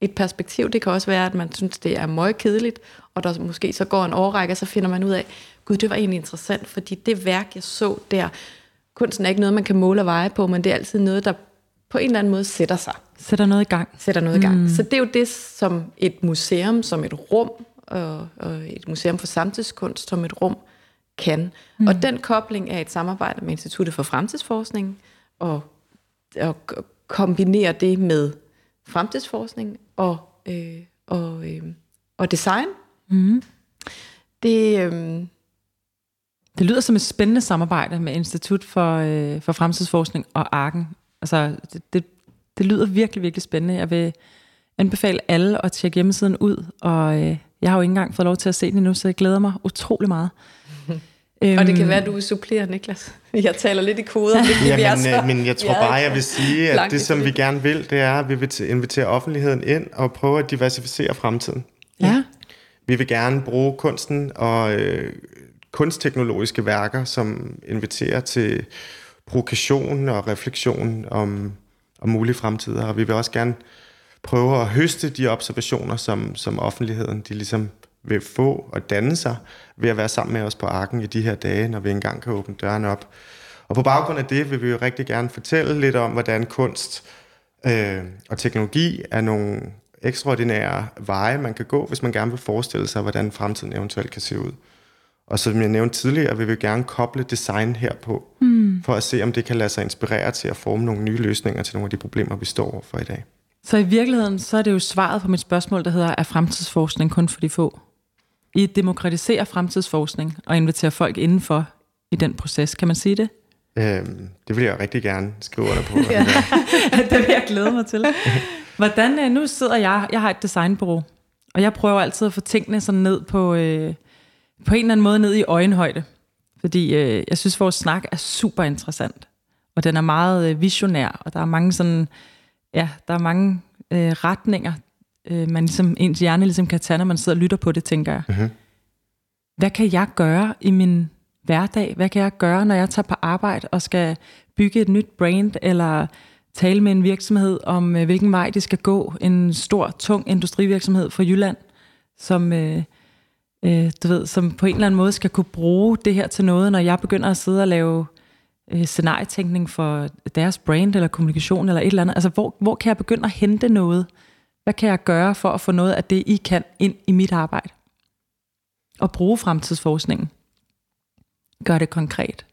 Et perspektiv, det kan også være, at man synes, det er meget kedeligt, og der måske så går en årrække, og så finder man ud af, gud, det var egentlig interessant, fordi det værk, jeg så der, kunsten er ikke noget, man kan måle og veje på, men det er altid noget, der på en eller anden måde sætter sig sætter noget i gang? sætter noget i gang. Mm. Så det er jo det, som et museum, som et rum, og, og et museum for samtidskunst, som et rum kan. Mm. Og den kobling er et samarbejde med Instituttet for Fremtidsforskning, og, og kombinere det med fremtidsforskning og, øh, og, øh, og design. Mm. Det, øh, Det lyder som et spændende samarbejde med Institut for, øh, for Fremtidsforskning og Arken. Altså, det, det, det lyder virkelig, virkelig spændende. Jeg vil anbefale alle at tjekke hjemmesiden ud, og øh, jeg har jo ikke engang fået lov til at se den endnu, så jeg glæder mig utrolig meget. øhm, og det kan være, at du vil supplere, Niklas. Jeg taler lidt i koder. Det, Ja, men, så- øh, men jeg tror bare, jeg vil sige, at det, som vi gerne vil, det er, at vi vil invitere offentligheden ind og prøve at diversificere fremtiden. Ja, Vi vil gerne bruge kunsten og øh, kunstteknologiske værker, som inviterer til provokation og refleksion om, om mulige fremtider. Og vi vil også gerne prøve at høste de observationer, som, som offentligheden de ligesom vil få og danne sig ved at være sammen med os på arken i de her dage, når vi engang kan åbne døren op. Og på baggrund af det vil vi jo rigtig gerne fortælle lidt om, hvordan kunst øh, og teknologi er nogle ekstraordinære veje, man kan gå, hvis man gerne vil forestille sig, hvordan fremtiden eventuelt kan se ud. Og som jeg nævnte tidligere, vil vi gerne koble design herpå, mm. for at se, om det kan lade sig inspirere til at forme nogle nye løsninger til nogle af de problemer, vi står overfor i dag. Så i virkeligheden, så er det jo svaret på mit spørgsmål, der hedder, er fremtidsforskning kun for de få? I demokratiserer fremtidsforskning og inviterer folk indenfor i den proces. Kan man sige det? Øhm, det vil jeg rigtig gerne skrive under på. Ja. det vil jeg glæde mig til. Hvordan, øh, nu sidder jeg, jeg har et designbureau, og jeg prøver altid at få tingene sådan ned på, øh, på en eller anden måde ned i øjenhøjde. Fordi øh, jeg synes, vores snak er super interessant, og den er meget øh, visionær, og der er mange sådan, ja, der er mange øh, retninger, øh, man ligesom, ens hjerne ligesom kan tage, når man sidder og lytter på det, tænker jeg. Mhm. Hvad kan jeg gøre i min hverdag? Hvad kan jeg gøre, når jeg tager på arbejde og skal bygge et nyt brand, eller tale med en virksomhed om, øh, hvilken vej de skal gå. En stor, tung industrivirksomhed fra Jylland, som, øh, øh, du ved, som på en eller anden måde skal kunne bruge det her til noget, når jeg begynder at sidde og lave øh, scenarietænkning for deres brand eller kommunikation eller et eller andet. Altså, hvor, hvor kan jeg begynde at hente noget? Hvad kan jeg gøre for at få noget af det, I kan ind i mit arbejde? Og bruge fremtidsforskningen. Gør det konkret.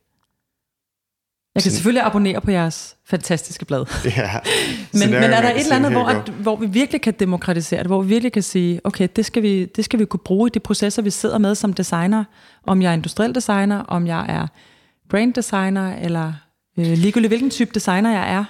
Jeg kan selvfølgelig abonnere på jeres fantastiske blad. ja. Men, men er der et eller andet, hvor, at, hvor vi virkelig kan demokratisere det, hvor vi virkelig kan sige, okay, det skal, vi, det skal vi kunne bruge i de processer, vi sidder med som designer, om jeg er industriel designer, om jeg er brand designer, eller øh, ligegyldigt hvilken type designer jeg er.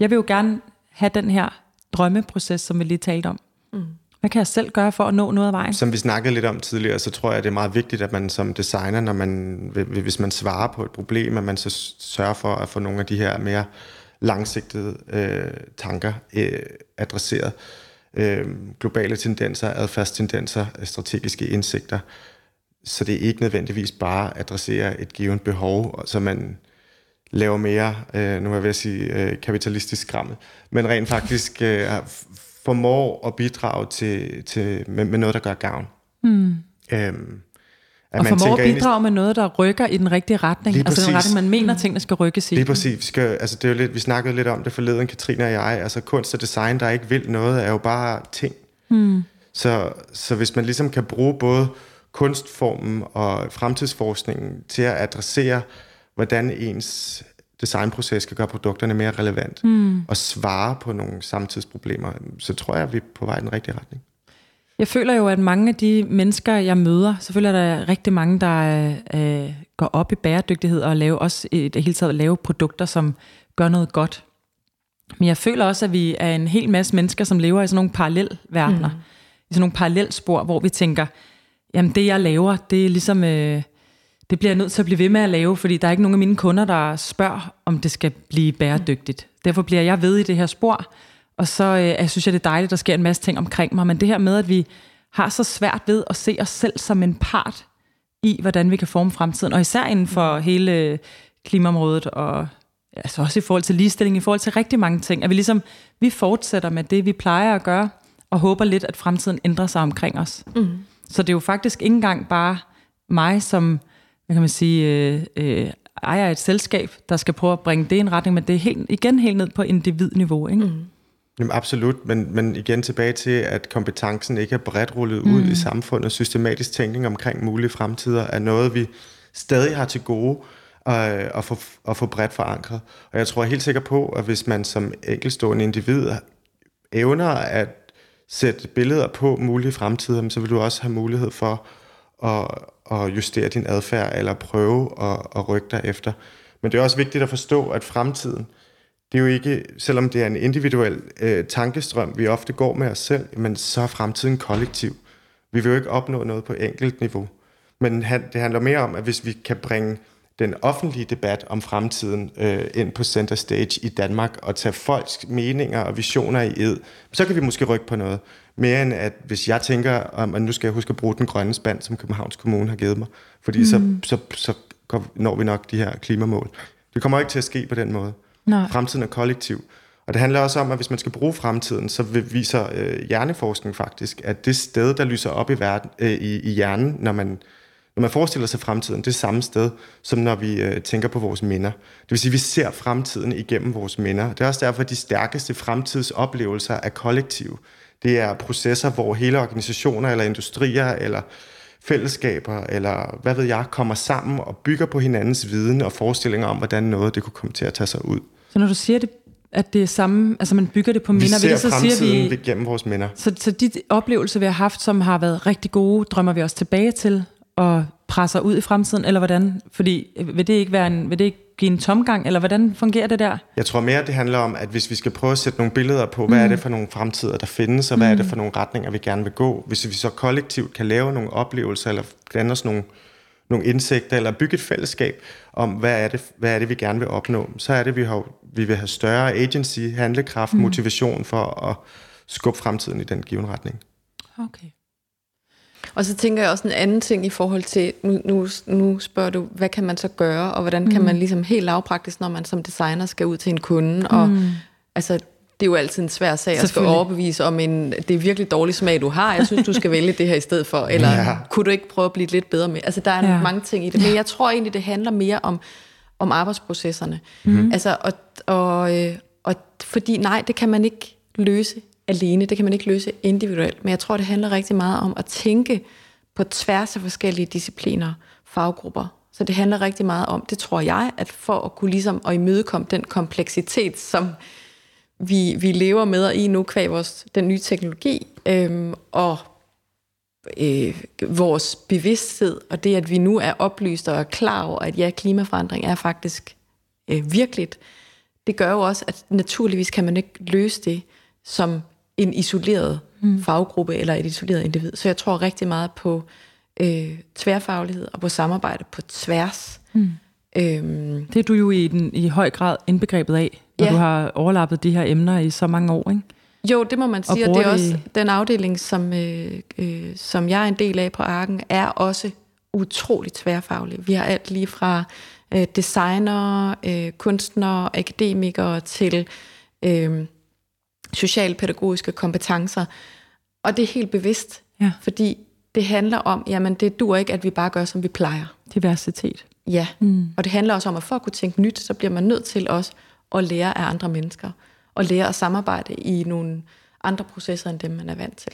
Jeg vil jo gerne have den her drømmeproces, som vi lige talte om. Mm. Hvad kan jeg selv gøre for at nå noget af vejen? Som vi snakkede lidt om tidligere, så tror jeg, det er meget vigtigt, at man som designer, når man, hvis man svarer på et problem, at man så sørger for at få nogle af de her mere langsigtede øh, tanker øh, adresseret. Øh, globale tendenser, adfærdstendenser, strategiske indsigter. Så det er ikke nødvendigvis bare at adressere et givet behov, så man laver mere, øh, nu er jeg ved at sige, øh, kapitalistisk skrammel, men rent faktisk øh, formår at bidrage til, til, med, med noget, der gør gavn. Mm. Øhm, at og man formår at bidrage i, med noget, der rykker i den rigtige retning. Altså præcis. den retning, man mener, tingene skal rykkes i. Lige præcis. Vi, skal, altså det er jo lidt, vi snakkede lidt om det forleden, Katrine og jeg. Altså kunst og design, der ikke vil noget, er jo bare ting. Mm. Så, så hvis man ligesom kan bruge både kunstformen og fremtidsforskningen til at adressere, hvordan ens designproces kan gøre produkterne mere relevant mm. og svare på nogle samtidsproblemer, så tror jeg, at vi er på vej i den rigtige retning. Jeg føler jo, at mange af de mennesker, jeg møder, selvfølgelig er der rigtig mange, der øh, går op i bæredygtighed og lave, også i det hele taget lave produkter, som gør noget godt. Men jeg føler også, at vi er en hel masse mennesker, som lever i sådan nogle parallelverdener. Mm. I sådan nogle parallelspor, hvor vi tænker, jamen det jeg laver, det er ligesom... Øh, det bliver jeg nødt til at blive ved med at lave, fordi der er ikke nogen af mine kunder, der spørger, om det skal blive bæredygtigt. Derfor bliver jeg ved i det her spor, og så øh, jeg synes jeg, det er dejligt, at der sker en masse ting omkring mig. Men det her med, at vi har så svært ved at se os selv som en part i, hvordan vi kan forme fremtiden, og især inden for hele klimaområdet, og altså også i forhold til ligestilling, i forhold til rigtig mange ting, at vi ligesom, vi fortsætter med det, vi plejer at gøre, og håber lidt, at fremtiden ændrer sig omkring os. Mm. Så det er jo faktisk ikke engang bare mig, som hvad kan man sige, øh, øh, ejer et selskab, der skal prøve at bringe det i en retning, men det er helt, igen helt ned på individniveau. Ikke? Mm. Jamen absolut, men, men igen tilbage til, at kompetencen ikke er bredt rullet mm. ud i samfundet. Systematisk tænkning omkring mulige fremtider er noget, vi stadig har til gode øh, at, få, at få bredt forankret. Og jeg tror helt sikker på, at hvis man som enkelstående individ evner at sætte billeder på mulige fremtider, så vil du også have mulighed for at, at justere din adfærd eller prøve at, at rykke dig efter. Men det er også vigtigt at forstå, at fremtiden, det er jo ikke, selvom det er en individuel øh, tankestrøm, vi ofte går med os selv, men så er fremtiden kollektiv. Vi vil jo ikke opnå noget på enkelt niveau. Men det handler mere om, at hvis vi kan bringe den offentlige debat om fremtiden øh, ind på center stage i Danmark og tage folks meninger og visioner i ed, så kan vi måske rykke på noget. Mere end at hvis jeg tænker, om, at nu skal jeg huske at bruge den grønne spand, som Københavns Kommune har givet mig, fordi mm. så, så, så når vi nok de her klimamål. Det kommer ikke til at ske på den måde. Nej. Fremtiden er kollektiv. Og det handler også om, at hvis man skal bruge fremtiden, så viser øh, hjerneforskning faktisk, at det sted, der lyser op i, verden, øh, i, i hjernen, når man, når man forestiller sig fremtiden, det samme sted, som når vi øh, tænker på vores minder. Det vil sige, at vi ser fremtiden igennem vores minder. Det er også derfor, at de stærkeste fremtidsoplevelser er kollektive. Det er processer, hvor hele organisationer eller industrier eller fællesskaber, eller hvad ved jeg, kommer sammen og bygger på hinandens viden og forestillinger om, hvordan noget det kunne komme til at tage sig ud. Så når du siger det, at det er samme, altså man bygger det på minder, vi ser så siger vi, gennem vores minder. Så, så de oplevelser, vi har haft, som har været rigtig gode, drømmer vi os tilbage til og presser ud i fremtiden, eller hvordan? Fordi vil det ikke være en, vil det ikke give en tomgang, eller hvordan fungerer det der? Jeg tror mere, det handler om, at hvis vi skal prøve at sætte nogle billeder på, hvad mm. er det for nogle fremtider, der findes, og hvad mm. er det for nogle retninger, vi gerne vil gå. Hvis vi så kollektivt kan lave nogle oplevelser, eller danne os nogle, nogle indsigter, eller bygge et fællesskab om, hvad er det, hvad er det vi gerne vil opnå, så er det, vi, har, vi vil have større agency, handlekraft, mm. motivation for at skubbe fremtiden i den given retning. Okay. Og så tænker jeg også en anden ting i forhold til, nu, nu, nu spørger du, hvad kan man så gøre, og hvordan kan mm. man ligesom helt lavpraktisk, når man som designer skal ud til en kunde, og mm. altså, det er jo altid en svær sag at skal overbevise om en, det er virkelig dårlig smag, du har. Jeg synes, du skal vælge det her i stedet for. Eller ja. kunne du ikke prøve at blive lidt bedre med? Altså, der er ja. mange ting i det. Men jeg tror egentlig, det handler mere om, om arbejdsprocesserne. Mm. Altså, og, og, øh, og fordi nej, det kan man ikke løse alene. Det kan man ikke løse individuelt. Men jeg tror, det handler rigtig meget om at tænke på tværs af forskellige discipliner, faggrupper. Så det handler rigtig meget om, det tror jeg, at for at kunne ligesom at imødekomme den kompleksitet, som vi, vi lever med og i nu kvæg vores, den nye teknologi, øhm, og øh, vores bevidsthed, og det, at vi nu er oplyst og er klar over, at ja, klimaforandring er faktisk øh, virkeligt, det gør jo også, at naturligvis kan man ikke løse det som en isoleret mm. faggruppe eller et isoleret individ. Så jeg tror rigtig meget på øh, tværfaglighed og på samarbejde på tværs. Mm. Øhm, det er du jo i, den, i høj grad indbegrebet af når Ja. du har overlappet de her emner i så mange år, ikke? Jo, det må man sige, og, bruger det er det også den afdeling, som, øh, øh, som jeg er en del af på Arken, er også utroligt tværfaglig. Vi har alt lige fra øh, designer, øh, kunstnere, akademikere til øh, socialpædagogiske kompetencer. Og det er helt bevidst, Ja. fordi det handler om, jamen det dur ikke, at vi bare gør, som vi plejer. Diversitet. Ja, mm. og det handler også om, at for at kunne tænke nyt, så bliver man nødt til også at lære af andre mennesker, og lære at samarbejde i nogle andre processer, end dem man er vant til.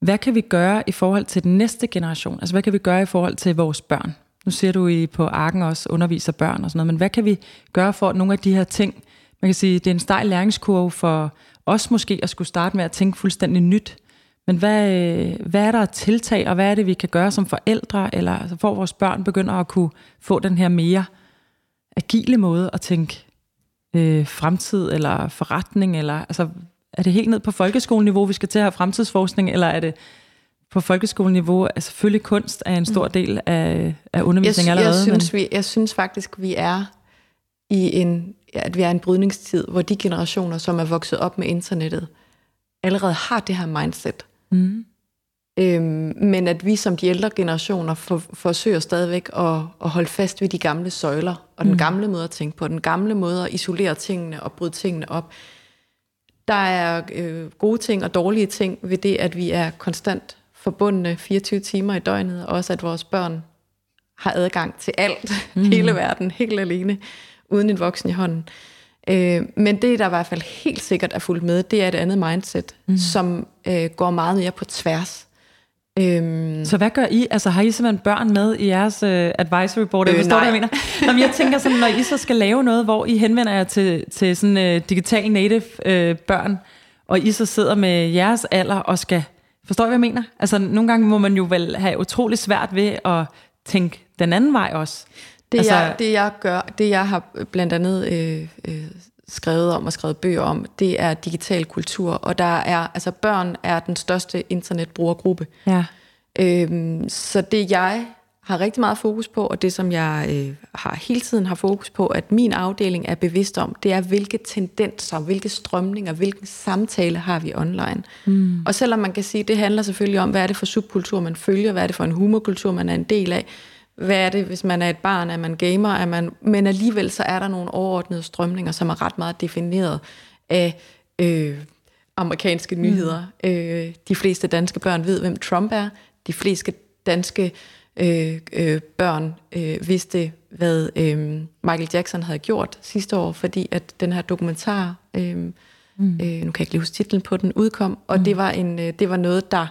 Hvad kan vi gøre i forhold til den næste generation? Altså, hvad kan vi gøre i forhold til vores børn? Nu ser du I på Arken også underviser børn og sådan noget, men hvad kan vi gøre for at nogle af de her ting? Man kan sige, det er en stejl læringskurve for os måske at skulle starte med at tænke fuldstændig nyt. Men hvad, øh, hvad er der at tiltag, og hvad er det, vi kan gøre som forældre, eller altså, for vores børn begynder at kunne få den her mere agile måde at tænke øh, fremtid eller forretning, eller altså, er det helt ned på folkeskoleniveau, vi skal til at have fremtidsforskning, eller er det på folkeskoleniveau, altså selvfølgelig kunst er en stor del af, af Jeg, undervisningen sy- allerede. jeg, synes, vi, jeg synes faktisk, vi er i en, at vi er i en brydningstid, hvor de generationer, som er vokset op med internettet, allerede har det her mindset. Mm. Øhm, men at vi som de ældre generationer for, forsøger stadigvæk at, at holde fast ved de gamle søjler, og den gamle måde at tænke på, den gamle måde at isolere tingene og bryde tingene op. Der er øh, gode ting og dårlige ting ved det, at vi er konstant forbundne 24 timer i døgnet, og også at vores børn har adgang til alt, mm. hele verden, helt alene, uden en voksen i hånden. Øh, men det, der i hvert fald helt sikkert er fuldt med, det er et andet mindset, mm. som øh, går meget mere på tværs. Øhm, Så hvad gør I? Altså har I simpelthen børn med i jeres uh, advisory board? Øh, Øh, forstår du, hvad jeg nej. mener? Nå, men jeg tænker sådan, når I så skal lave noget, hvor I henvender jer til, til sådan uh, digital native uh, børn, og I så sidder med jeres alder og skal... Forstår I, hvad jeg mener? Altså nogle gange må man jo vel have utrolig svært ved at tænke den anden vej også. Det, Altså- jeg, det jeg gør, det jeg har blandt andet øh, øh, skrevet om og skrevet bøger om, det er digital kultur, og der er, altså børn er den største internetbrugergruppe. Ja. Øhm, så det jeg har rigtig meget fokus på, og det som jeg øh, har hele tiden har fokus på, at min afdeling er bevidst om, det er hvilke tendenser, hvilke strømninger, hvilken samtale har vi online. Mm. Og selvom man kan sige, det handler selvfølgelig om, hvad er det for subkultur, man følger, hvad er det for en humorkultur, man er en del af, hvad er det, hvis man er et barn, er man gamer, er man, men alligevel så er der nogle overordnede strømninger, som er ret meget defineret af øh, amerikanske nyheder. Mm. Øh, de fleste danske børn ved, hvem Trump er. De fleste danske øh, øh, børn øh, vidste, hvad øh, Michael Jackson havde gjort sidste år, fordi at den her dokumentar, øh, mm. øh, nu kan jeg ikke lige huske titlen på den, udkom, og mm. det, var en, øh, det var noget, der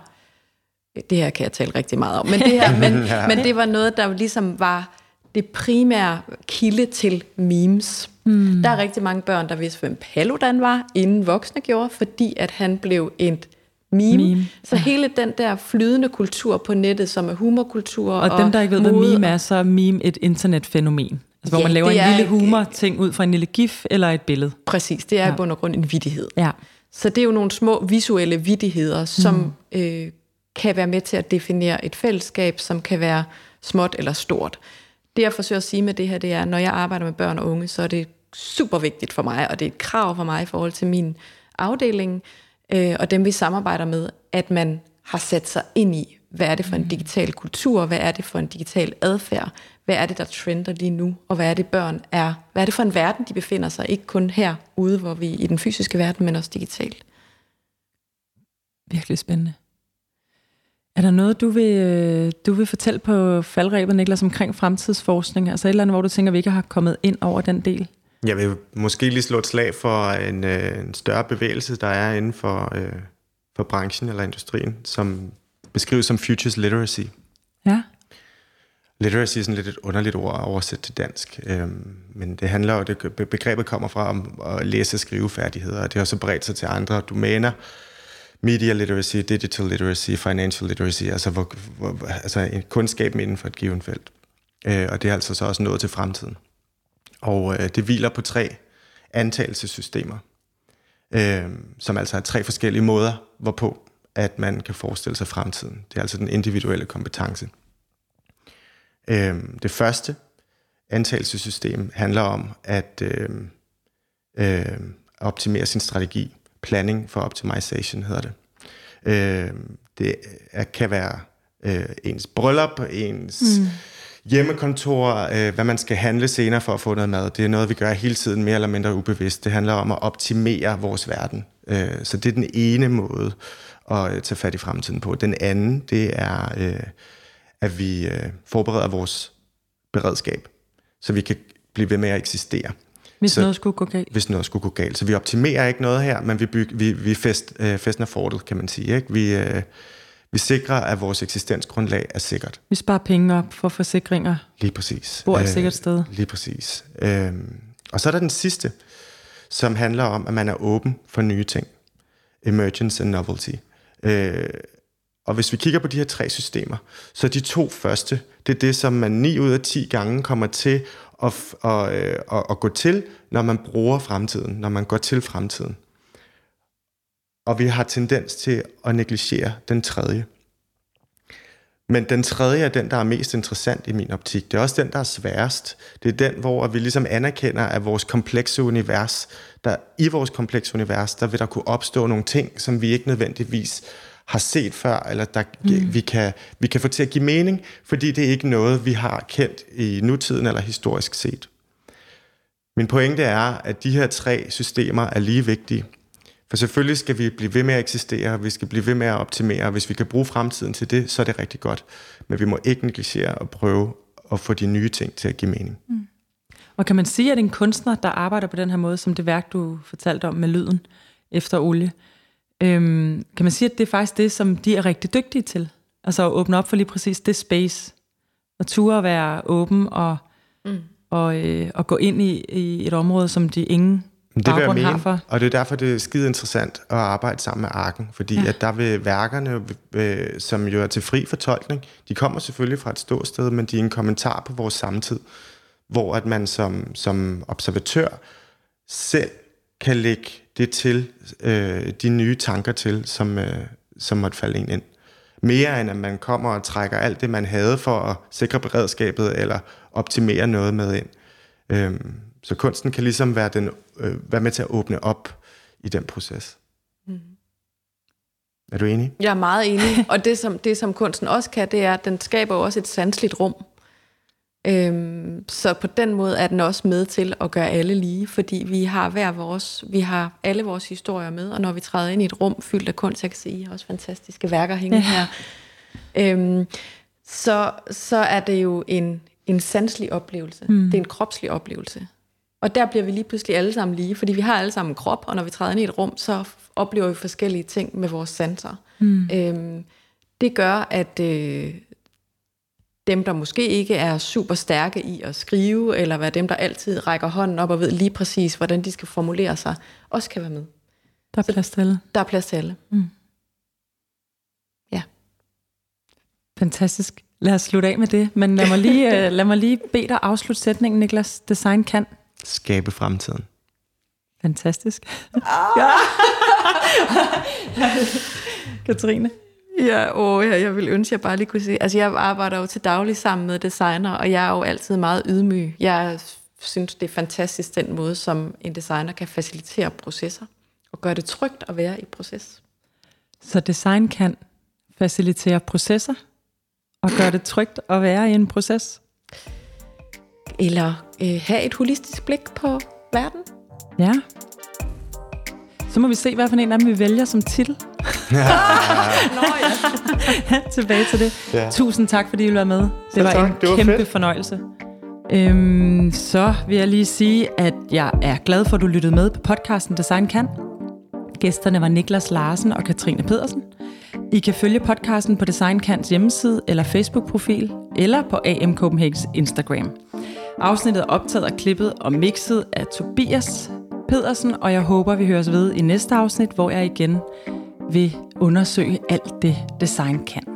det her kan jeg tale rigtig meget om, men det, her, men, men det var noget, der ligesom var det primære kilde til memes. Mm. Der er rigtig mange børn, der vidste, hvem Paludan var, inden voksne gjorde, fordi at han blev et meme. Meme, Så hele den der flydende kultur på nettet, som er humorkultur Og, og dem, der ikke ved, hvad meme er, så er meme et internetfænomen. Altså, hvor Ja, man laver en lille humor-ting ud fra en lille gif eller et billede. Præcis, det er ja. i bund og grund en vidighed. Ja. Så det er jo nogle små visuelle vidigheder, som mm. øh, kan være med til at definere et fællesskab, som kan være småt eller stort. Det jeg forsøger at sige med det her, det er, når jeg arbejder med børn og unge, så er det super vigtigt for mig, og det er et krav for mig i forhold til min afdeling, øh, og dem vi samarbejder med, at man har sat sig ind i, hvad er det for en digital kultur, hvad er det for en digital adfærd, hvad er det, der trender lige nu, og hvad er det børn er, hvad er det for en verden, de befinder sig, ikke kun herude, hvor vi i den fysiske verden, men også digitalt. Virkelig spændende. Er der noget, du vil, øh, du vil fortælle på faldrebet, Niklas, omkring fremtidsforskning? Altså et eller andet, hvor du tænker, vi ikke har kommet ind over den del? Jeg vil måske lige slå et slag for en, øh, en større bevægelse, der er inden for, øh, for branchen eller industrien, som beskrives som Futures Literacy. Ja. Literacy er sådan lidt et underligt ord at oversætte til dansk, øhm, men det handler jo, det, begrebet kommer fra om at læse- og skrivefærdigheder, og det har så bredt sig til andre domæner. Media literacy, digital literacy, financial literacy, altså, hvor, hvor, altså en kundskab inden for et givet felt. Øh, og det er altså så også nået til fremtiden. Og øh, det hviler på tre antagelsessystemer, øh, som altså er tre forskellige måder, hvorpå at man kan forestille sig fremtiden. Det er altså den individuelle kompetence. Øh, det første antagelsessystem handler om, at øh, øh, optimere sin strategi. Planning for optimization hedder det. Øh, det er, kan være øh, ens bryllup, ens mm. hjemmekontor, øh, hvad man skal handle senere for at få noget mad. Det er noget, vi gør hele tiden mere eller mindre ubevidst. Det handler om at optimere vores verden. Øh, så det er den ene måde at øh, tage fat i fremtiden på. Den anden, det er, øh, at vi øh, forbereder vores beredskab, så vi kan blive ved med at eksistere. Hvis så, noget skulle gå galt. Hvis noget skulle gå galt. Så vi optimerer ikke noget her, men vi, byg, vi, vi fest, øh, festner fortet, kan man sige. Ikke? Vi, øh, vi sikrer, at vores eksistensgrundlag er sikkert. Vi sparer penge op for forsikringer. Lige præcis. Bor et sikkert sted. Øh, lige præcis. Øh, og så er der den sidste, som handler om, at man er åben for nye ting. Emergence and novelty. Øh, og hvis vi kigger på de her tre systemer, så de to første, det er det, som man 9 ud af 10 gange kommer til at, at, at, at, gå til, når man bruger fremtiden, når man går til fremtiden. Og vi har tendens til at negligere den tredje. Men den tredje er den, der er mest interessant i min optik. Det er også den, der er sværest. Det er den, hvor vi ligesom anerkender, at vores komplekse univers, der i vores komplekse univers, der vil der kunne opstå nogle ting, som vi ikke nødvendigvis har set før, eller der, mm. vi, kan, vi kan få til at give mening, fordi det er ikke noget, vi har kendt i nutiden eller historisk set. Min pointe er, at de her tre systemer er lige vigtige. For selvfølgelig skal vi blive ved med at eksistere, vi skal blive ved med at optimere, og hvis vi kan bruge fremtiden til det, så er det rigtig godt. Men vi må ikke negligere at prøve at få de nye ting til at give mening. Mm. Og kan man sige, at en kunstner, der arbejder på den her måde, som det værk, du fortalte om med lyden efter olie, øhm, kan man sige, at det er faktisk det, som de er rigtig dygtige til? Altså at åbne op for lige præcis det space, og ture at være åben og, mm. og, øh, og gå ind i, i et område, som de ingen det vil jeg mene, for. og det er derfor, det er skide interessant at arbejde sammen med Arken, fordi ja. at der vil værkerne, øh, som jo er til fri fortolkning, de kommer selvfølgelig fra et ståsted, men de er en kommentar på vores samtid, hvor at man som, som observatør selv kan lægge det til, øh, de nye tanker til, som, øh, som måtte falde ind ind. Mere end at man kommer og trækker alt det, man havde for at sikre beredskabet, eller optimere noget med ind. Øh, så kunsten kan ligesom være, den, øh, være med til at åbne op i den proces. Mm. Er du enig? Jeg er meget enig. Og det som, det, som kunsten også kan, det er, at den skaber også et sandsligt rum. Øhm, så på den måde er den også med til at gøre alle lige, fordi vi har hver vores, vi har alle vores historier med, og når vi træder ind i et rum fyldt af kunst, jeg kan se, I har også fantastiske værker hængende ja. her, øhm, så, så er det jo en, en sanselig oplevelse. Mm. Det er en kropslig oplevelse. Og der bliver vi lige pludselig alle sammen lige, fordi vi har alle sammen en krop, og når vi træder ind i et rum, så oplever vi forskellige ting med vores sanser. Mm. Øhm, det gør, at øh, dem, der måske ikke er super stærke i at skrive, eller være dem, der altid rækker hånden op og ved lige præcis, hvordan de skal formulere sig, også kan være med. Der er plads til alle. Der er plads til alle. Mm. Ja. Fantastisk. Lad os slutte af med det, men lad mig lige, uh, lad mig lige bede dig afslutte sætningen, Niklas. Design kan skabe fremtiden. Fantastisk. Ah. Katrine? Ja, åh, jeg, jeg vil ønske, at jeg bare lige kunne se. Altså, jeg arbejder jo til daglig sammen med designer, og jeg er jo altid meget ydmyg. Jeg synes, det er fantastisk den måde, som en designer kan facilitere processer og gøre det trygt at være i proces. Så design kan facilitere processer og gøre det trygt at være i en proces? eller øh, have et holistisk blik på verden. Ja. Så må vi se, hvad for en af dem vi vælger som titel. Nå ja. Tilbage til det. Ja. Tusind tak, fordi I ville være med. Det så var tak. en det var kæmpe fedt. fornøjelse. Øhm, så vil jeg lige sige, at jeg er glad for, at du lyttede med på podcasten Design Kan. Gæsterne var Niklas Larsen og Katrine Pedersen. I kan følge podcasten på Design Kans hjemmeside eller Facebook-profil, eller på AM Copenhagens Instagram. Afsnittet er optaget og klippet og mixet af Tobias Pedersen, og jeg håber, vi høres ved i næste afsnit, hvor jeg igen vil undersøge alt det, design kan.